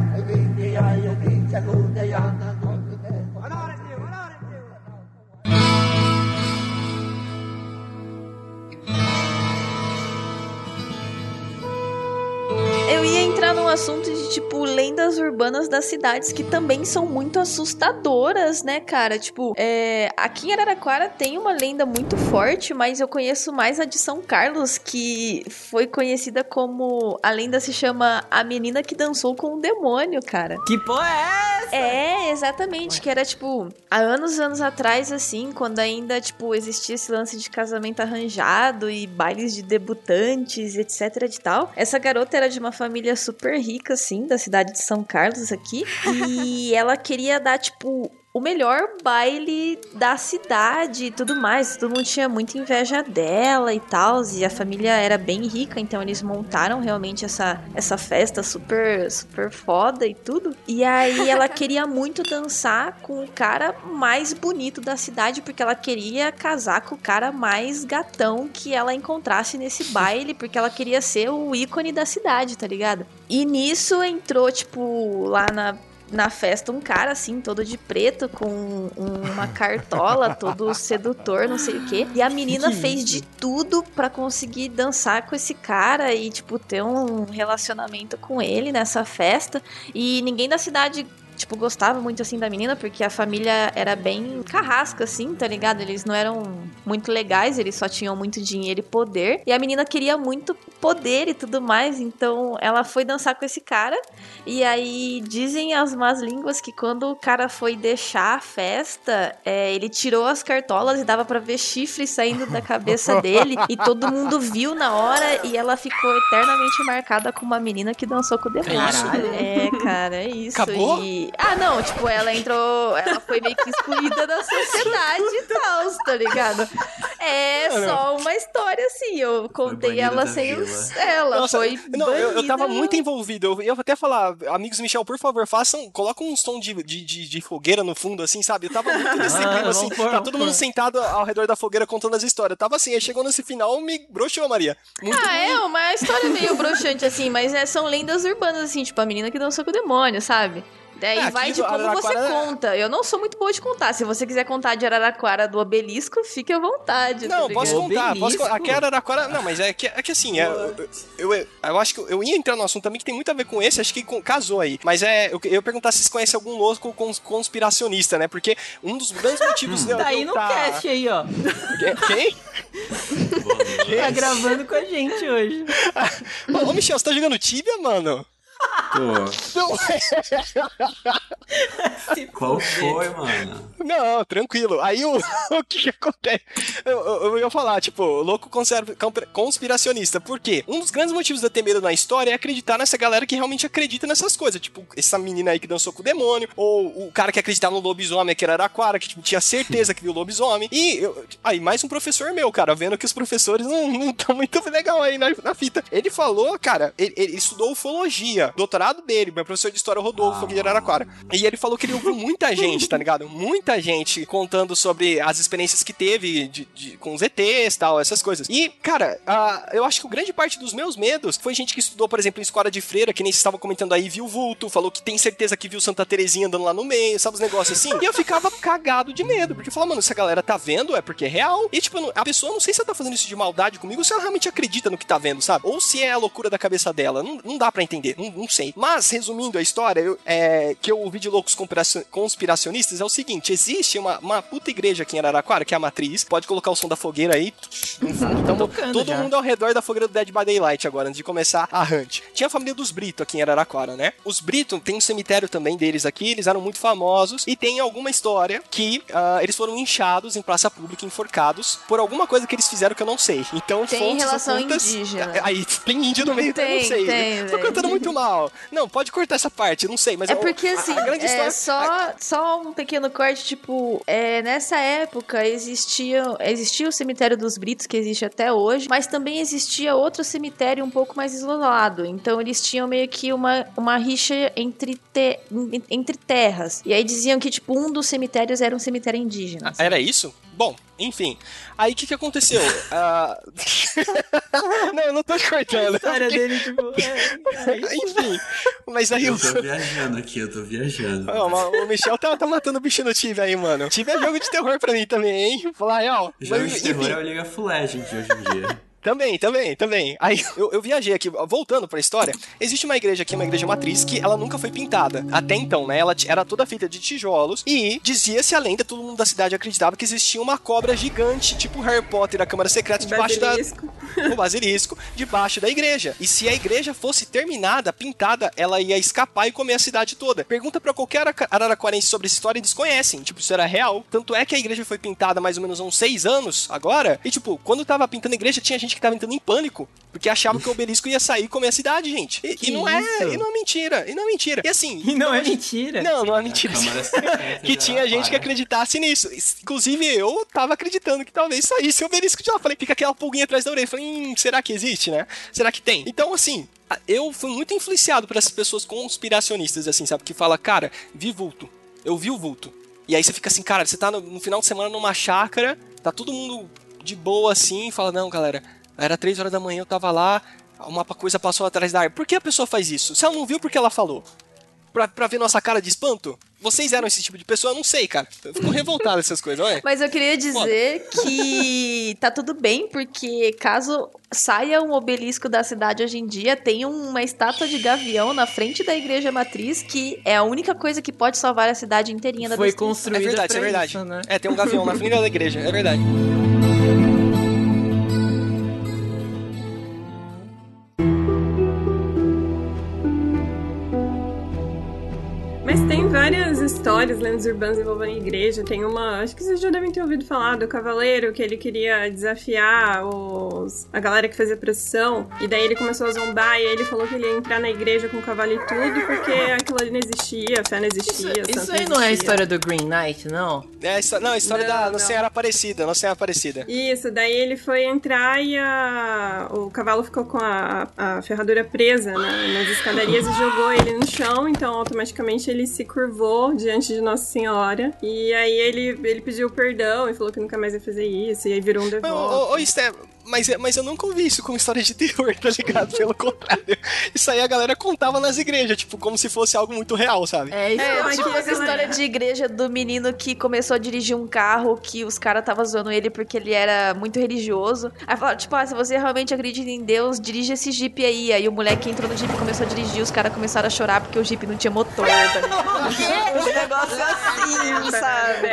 Eu ia entrar num assunto de, tipo, lendas urbanas das cidades que também são muito assustadoras, né, cara? Tipo, é, aqui em Araraquara tem uma lenda muito forte, mas eu conheço mais a de São Carlos, que foi conhecida como. A lenda se chama A Menina que Dançou com o Demônio, cara. Que porra é essa? É, exatamente. Que era, tipo, há anos anos atrás, assim, quando ainda, tipo, existia esse lance de casamento arranjado e bailes de debutantes, etc de tal. Essa garota era de uma família super rica, assim, da cidade de São Carlos aqui. E ela queria dar, tipo, o melhor baile da cidade e tudo mais. Todo mundo tinha muita inveja dela e tal. E a família era bem rica, então eles montaram realmente essa, essa festa super, super foda e tudo. E aí ela queria muito dançar com o cara mais bonito da cidade, porque ela queria casar com o cara mais gatão que ela encontrasse nesse baile, porque ela queria ser o ícone da cidade, tá ligado? E nisso entrou, tipo, lá na na festa um cara assim, todo de preto, com uma cartola, todo sedutor, não sei o quê. E a menina Que fez de tudo pra conseguir dançar com esse cara e, tipo, ter um relacionamento com ele nessa festa. E ninguém da cidade. Tipo, gostava muito assim da menina, porque a família era bem carrasca, assim, tá ligado? Eles não eram muito legais, eles só tinham muito dinheiro e poder. E a menina queria muito poder e tudo mais, então ela foi dançar com esse cara. E aí dizem as más línguas que quando o cara foi deixar a festa, é, ele tirou as cartolas e dava pra ver chifre saindo da cabeça dele. E todo mundo viu na hora e ela ficou eternamente marcada como uma menina que dançou com o demônio. Caralho. É, cara, é isso. Acabou? E... Ah, não, tipo, ela entrou. Ela foi meio que excluída da sociedade e tal, tá ligado? É Mano. só uma história assim. Eu contei ela sem os. Ela Nossa, foi. Não, eu, eu tava muito envolvido. Eu ia até falar, amigos Michel, por favor, façam, coloquem um som de, de, de, de fogueira no fundo, assim, sabe? Eu tava muito nesse Ah, clima, vamos assim. tá todo mundo sentado ao redor da fogueira contando as histórias. Tava assim, aí chegou nesse final, me broxou, Maria. Muito Ah, é uma história meio broxante, assim, mas é, são lendas urbanas, assim, tipo, a menina que dançou com o demônio, sabe? Daí É, vai aqui de como você Araraquara- conta. Eu não sou muito boa de contar. Se você quiser contar de Araraquara do obelisco, fique à vontade. tá Não, ligado? posso contar, posso contar. Aqui é Araraquara. Não, mas é que, é que assim, é, eu, eu, eu acho que eu ia entrar no assunto também que tem muito a ver com esse, acho que com- casou aí. Mas é, eu, eu ia perguntar se vocês conhecem algum louco cons- conspiracionista, né? Porque um dos grandes motivos Tá aí no tá- cast aí, ó. Quem? Tá gravando com a gente hoje. Ô, Michel, você tá jogando Tibia, mano? Pô, Não, qual foi, mano? não, tranquilo. Aí o, o que que acontece? Eu, eu, eu ia falar, tipo, louco conspiracionista. Por quê? Um dos grandes motivos de eu ter medo na história é acreditar nessa galera que realmente acredita nessas coisas. Tipo, essa menina aí que dançou com o demônio, ou o cara que acreditava no lobisomem, que era Araquara, que tipo, tinha certeza que viu o lobisomem. E eu- aí, mais um professor meu, cara, vendo que os professores não estão muito legal aí na, na fita. Ele falou, cara, ele, ele estudou ufologia, doutorado dele, meu professor de história Rodolfo aqui de Araraquara. E ele falou que ele ouviu muita gente, tá ligado? Muita gente contando sobre as experiências que teve de, de- com os ETs tal, essas coisas. E, cara, eu acho que grande parte dos meus medos foi gente que estudou, por exemplo, em escola de freira, que nem vocês estavam comentando aí, viu vulto, falou que tem certeza que viu Santa Terezinha andando lá no meio, sabe os negócios assim? E eu ficava cagado de medo, porque eu falava, mano, se a galera tá vendo, é porque é real. E, tipo, a pessoa, não sei se ela tá fazendo isso de maldade comigo, ou se ela realmente acredita no que tá vendo, sabe? Ou se é a loucura da cabeça dela. Não, não dá pra entender, não, não sei. Mas, resumindo a história, eu, é, que eu ouvi de loucos conspiracio- conspiracionistas é o seguinte: existe uma, uma puta igreja aqui em Araraquara, que é a Matriz. Pode colocar o som da fogueira aí. Então, todo já. mundo ao redor da fogueira do Dead by Daylight agora, antes de começar a hunt. Tinha a família dos Brito aqui em Araraquara, né? Os Brito tem um cemitério também deles aqui, eles eram muito famosos. E tem alguma história que ah, eles foram inchados em praça pública, enforcados, por alguma coisa que eles fizeram que eu não sei. Então, Tem fontes relação ocultas- indígena. Aí tem índio no meio, eu Tem, não sei. tem, Tô velho. cantando muito mal. Não, pode cortar essa parte, eu não sei, mas É eu- porque a- assim, a, grande é história só, só um pequeno corte, tipo, é, nessa época existia, existia o cemitério dos Britos, que existe até hoje, mas também existia outro cemitério um pouco mais isolado. Então eles tinham meio que uma, uma rixa entre, te- entre terras. E aí diziam que, tipo, um dos cemitérios era um cemitério indígena. Era isso? Bom, enfim. Aí o que, que aconteceu? Ah, não, eu não tô cortando. A história dele, tipo. é, é. Enfim, mas aí Eu o. tô viajando aqui, eu tô viajando. Não, o Michel tá, tá matando o bicho no Tibia aí, mano. Tibia é jogo de terror pra mim também, hein? Falar real. Jogo Mas, de terror é o League of Legends hoje em dia. Também, também, também. Aí eu, eu viajei aqui, voltando pra história. Existe uma igreja aqui, uma igreja matriz, que ela nunca foi pintada. Até então, né? Ela era toda feita de tijolos. E dizia-se a lenda, todo mundo da cidade acreditava que existia uma cobra gigante, tipo Harry Potter da Câmara Secreta, debaixo Basilisco. da. O basilisco, debaixo da igreja. E se a igreja fosse terminada, pintada, ela ia escapar e comer a cidade toda. Pergunta pra qualquer araraquarense sobre essa história e eles conhecem. Tipo, isso era real. Tanto é que a igreja foi pintada mais ou menos há uns seis anos agora. E, tipo, quando tava pintando a igreja, tinha gente que tava entrando em pânico. Porque achava que o obelisco ia sair e comer a cidade, gente. E, e não é. isso? E não é mentira. E não é mentira. E assim. E não é mentira. Não, não é mentira. Câmara secreta que tinha gente que acreditasse nisso. Inclusive eu tava acreditando que talvez saísse o obelisco de lá. Falei, fica aquela pulguinha atrás da orelha. Falei, hum, será que existe, né? Será que tem? Então, assim, eu fui muito influenciado por essas pessoas conspiracionistas, assim, sabe? Que fala, cara, vi vulto. Eu vi o vulto. E aí você fica assim, cara, você tá no, no final de semana numa chácara, tá todo mundo de boa assim, e fala, não, galera, era três horas da manhã, eu tava lá, uma coisa passou atrás da árvore. Por que a pessoa faz isso? Se ela não viu, por que ela falou? Pra, pra ver nossa cara de espanto? Vocês eram esse tipo de pessoa? Eu não sei, cara. Eu fico revoltado essas coisas, olha. Mas eu queria dizer que tá tudo bem, porque caso saia um obelisco da cidade hoje em dia, tem uma estátua de gavião na frente da igreja matriz, que é a única coisa que pode salvar a cidade inteirinha da Foi destruição. construída É verdade, isso é verdade. isso, né? É, tem um gavião na frente da igreja, é verdade. Histórias, lendas urbanas envolvendo a igreja. Tem uma, acho que vocês já devem ter ouvido falar do cavaleiro, que ele queria desafiar os, a galera que fazia procissão. E daí ele começou a zombar e aí ele falou que ele ia entrar na igreja com o cavalo e tudo, porque aquilo ali não existia, a fé não existia. Isso, isso aí não é a história do Green Knight, não? É a não, a história Não, da não. Nossa Senhora Aparecida, Nossa Senhora Aparecida. Isso, daí ele foi entrar e a- o cavalo ficou com a, a ferradura presa na- nas escadarias e jogou ele no chão, então automaticamente ele se curvou diante de Nossa Senhora. E aí ele, ele pediu perdão e falou que nunca mais ia fazer isso, e aí virou um devoto. ô, ô, ô, Sté, mas, mas eu nunca ouvi isso como história de terror, tá ligado? Pelo contrário. Isso aí a galera contava nas igrejas, tipo, como se fosse algo muito real, sabe? É isso. É, Não, tipo aqui essa a história de igreja do menino que começou a dirigir um carro que os caras estavam zoando ele porque ele era muito religioso. Aí falaram, tipo, ah, se você realmente acredita em Deus, dirige esse Jeep aí. Aí o moleque entrou no Jeep e começou a dirigir, os caras começaram a chorar porque o Jeep não tinha motor, tá ligado? Um negócio assim, sabe?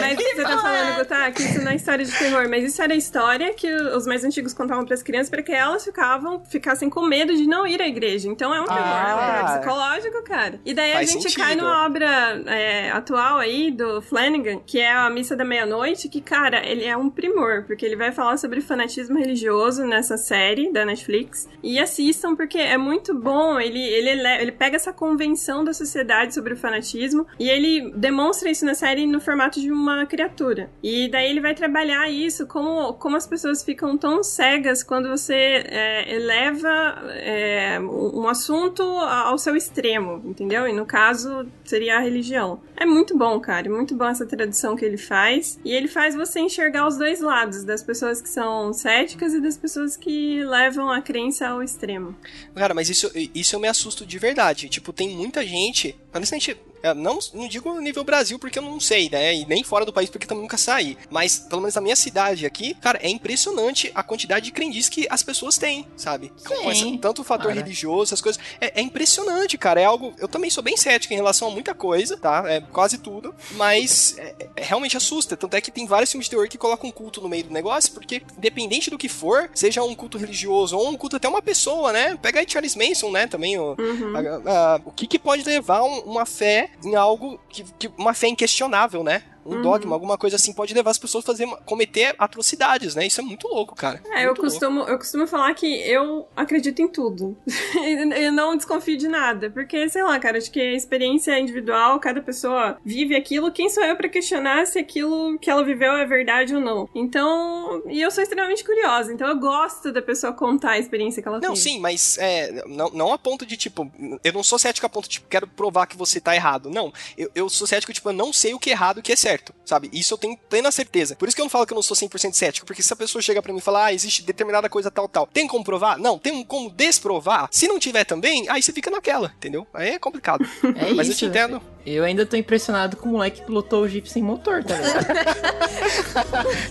Mas você tá falando, Gutá, que isso não é história de terror, mas isso era história que os mais antigos contavam pras crianças para que elas ficavam, ficassem com medo de não ir à igreja. Então é um terror, é um terror Ah. psicológico, cara. E daí a gente sentido. cai numa obra é, atual aí do Flanagan, que é a Missa da Meia-Noite, que, cara, ele é um primor, porque ele vai falar sobre fanatismo religioso nessa série da Netflix. E assistam, porque é muito bom. Ele, ele, ele pega essa convenção da sociedade sobre o fanatismo e ele demonstra isso na série no formato de uma criatura. E daí ele vai trabalhar isso, como, como as pessoas ficam tão cegas quando você é, eleva é, um assunto ao seu extremo, entendeu? E no caso seria a religião. É muito bom, cara. é Muito bom essa tradução que ele faz. E ele faz você enxergar os dois lados, das pessoas que são céticas e das pessoas que levam a crença ao extremo. Cara, mas isso, isso eu me assusto de verdade. Tipo, tem muita gente. Honestamente, não, não digo nível Brasil porque eu não sei, né? E nem fora do país porque também nunca saí. Mas, pelo menos na minha cidade aqui, cara, é impressionante a quantidade de crendices que as pessoas têm, sabe? Com essa- tanto o fator religioso, essas coisas. É, é impressionante, cara. É algo. Eu também sou bem cético em relação a muita coisa, tá? É quase tudo. Mas é- é- realmente assusta. Tanto é que tem vários filmes de terror que colocam um culto no meio do negócio, porque independente do que for, seja um culto religioso ou um culto até uma pessoa, né? Pega aí Charles Manson, né? Também o, a- a- o que, que pode levar um- uma fé em algo que, que- uma fé inquestionável, né? Um Uhum. dogma, alguma coisa assim, pode levar as pessoas a fazer, cometer atrocidades, né? Isso é muito louco, cara. É, eu louco. costumo, eu costumo falar que eu acredito em tudo. eu não desconfio de nada. Porque, sei lá, cara, acho que a experiência é individual, cada pessoa vive aquilo. Quem sou eu pra questionar se aquilo que ela viveu é verdade ou não? Então, e eu sou extremamente curiosa. Então eu gosto da pessoa contar a experiência que ela Não, teve. sim, mas é, não, não a ponto de, tipo, eu não sou cético a ponto de, tipo, quero provar que você tá errado. Não, eu, eu sou cético, tipo, eu não sei o que é errado e o que é certo, sabe? Isso eu tenho plena certeza. Por isso que eu não falo que eu não sou 100% cético, porque se a pessoa chega pra mim e fala, ah, existe determinada coisa tal, tal, tem como provar? Não, tem como desprovar? Se não tiver também, aí você fica naquela, entendeu? Aí é complicado. É mas isso. eu te entendo. Eu ainda tô impressionado com o moleque que pilotou o Jeep sem motor, tá ligado?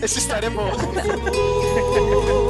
Essa história é boa.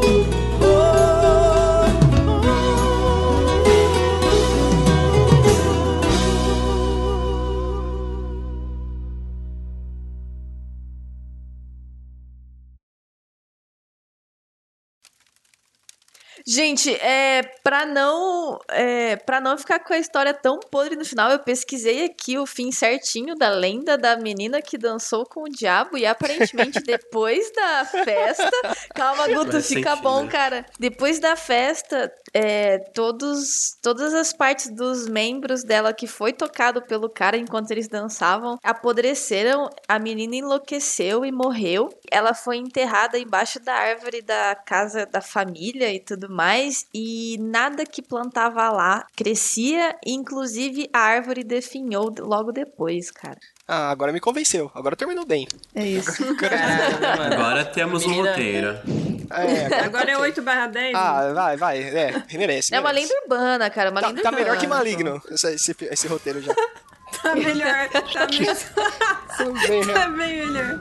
Gente, é, pra não é, para não ficar com a história tão podre no final, eu pesquisei aqui o fim certinho da lenda da menina que dançou com o diabo e aparentemente depois da festa, calma Guto, fica sentido, bom, né? cara. Depois da festa, é, todos todas as partes dos membros dela que foi tocado pelo cara enquanto eles dançavam apodreceram, a menina enlouqueceu e morreu. Ela foi enterrada embaixo da árvore da casa da família e tudo mais, e nada que plantava lá crescia, inclusive a árvore definhou logo depois, cara. Ah, agora me convenceu. Agora terminou bem. É isso. Caramba. Agora temos um roteiro. É, Agora é 8 barra 10. ah, vai, vai. É, merece. É uma merece. lenda urbana, cara, uma Tá, lenda tá urbana. melhor que Maligno, esse, esse, esse roteiro já. Tá melhor. Tá, me... Bem, tá bem melhor.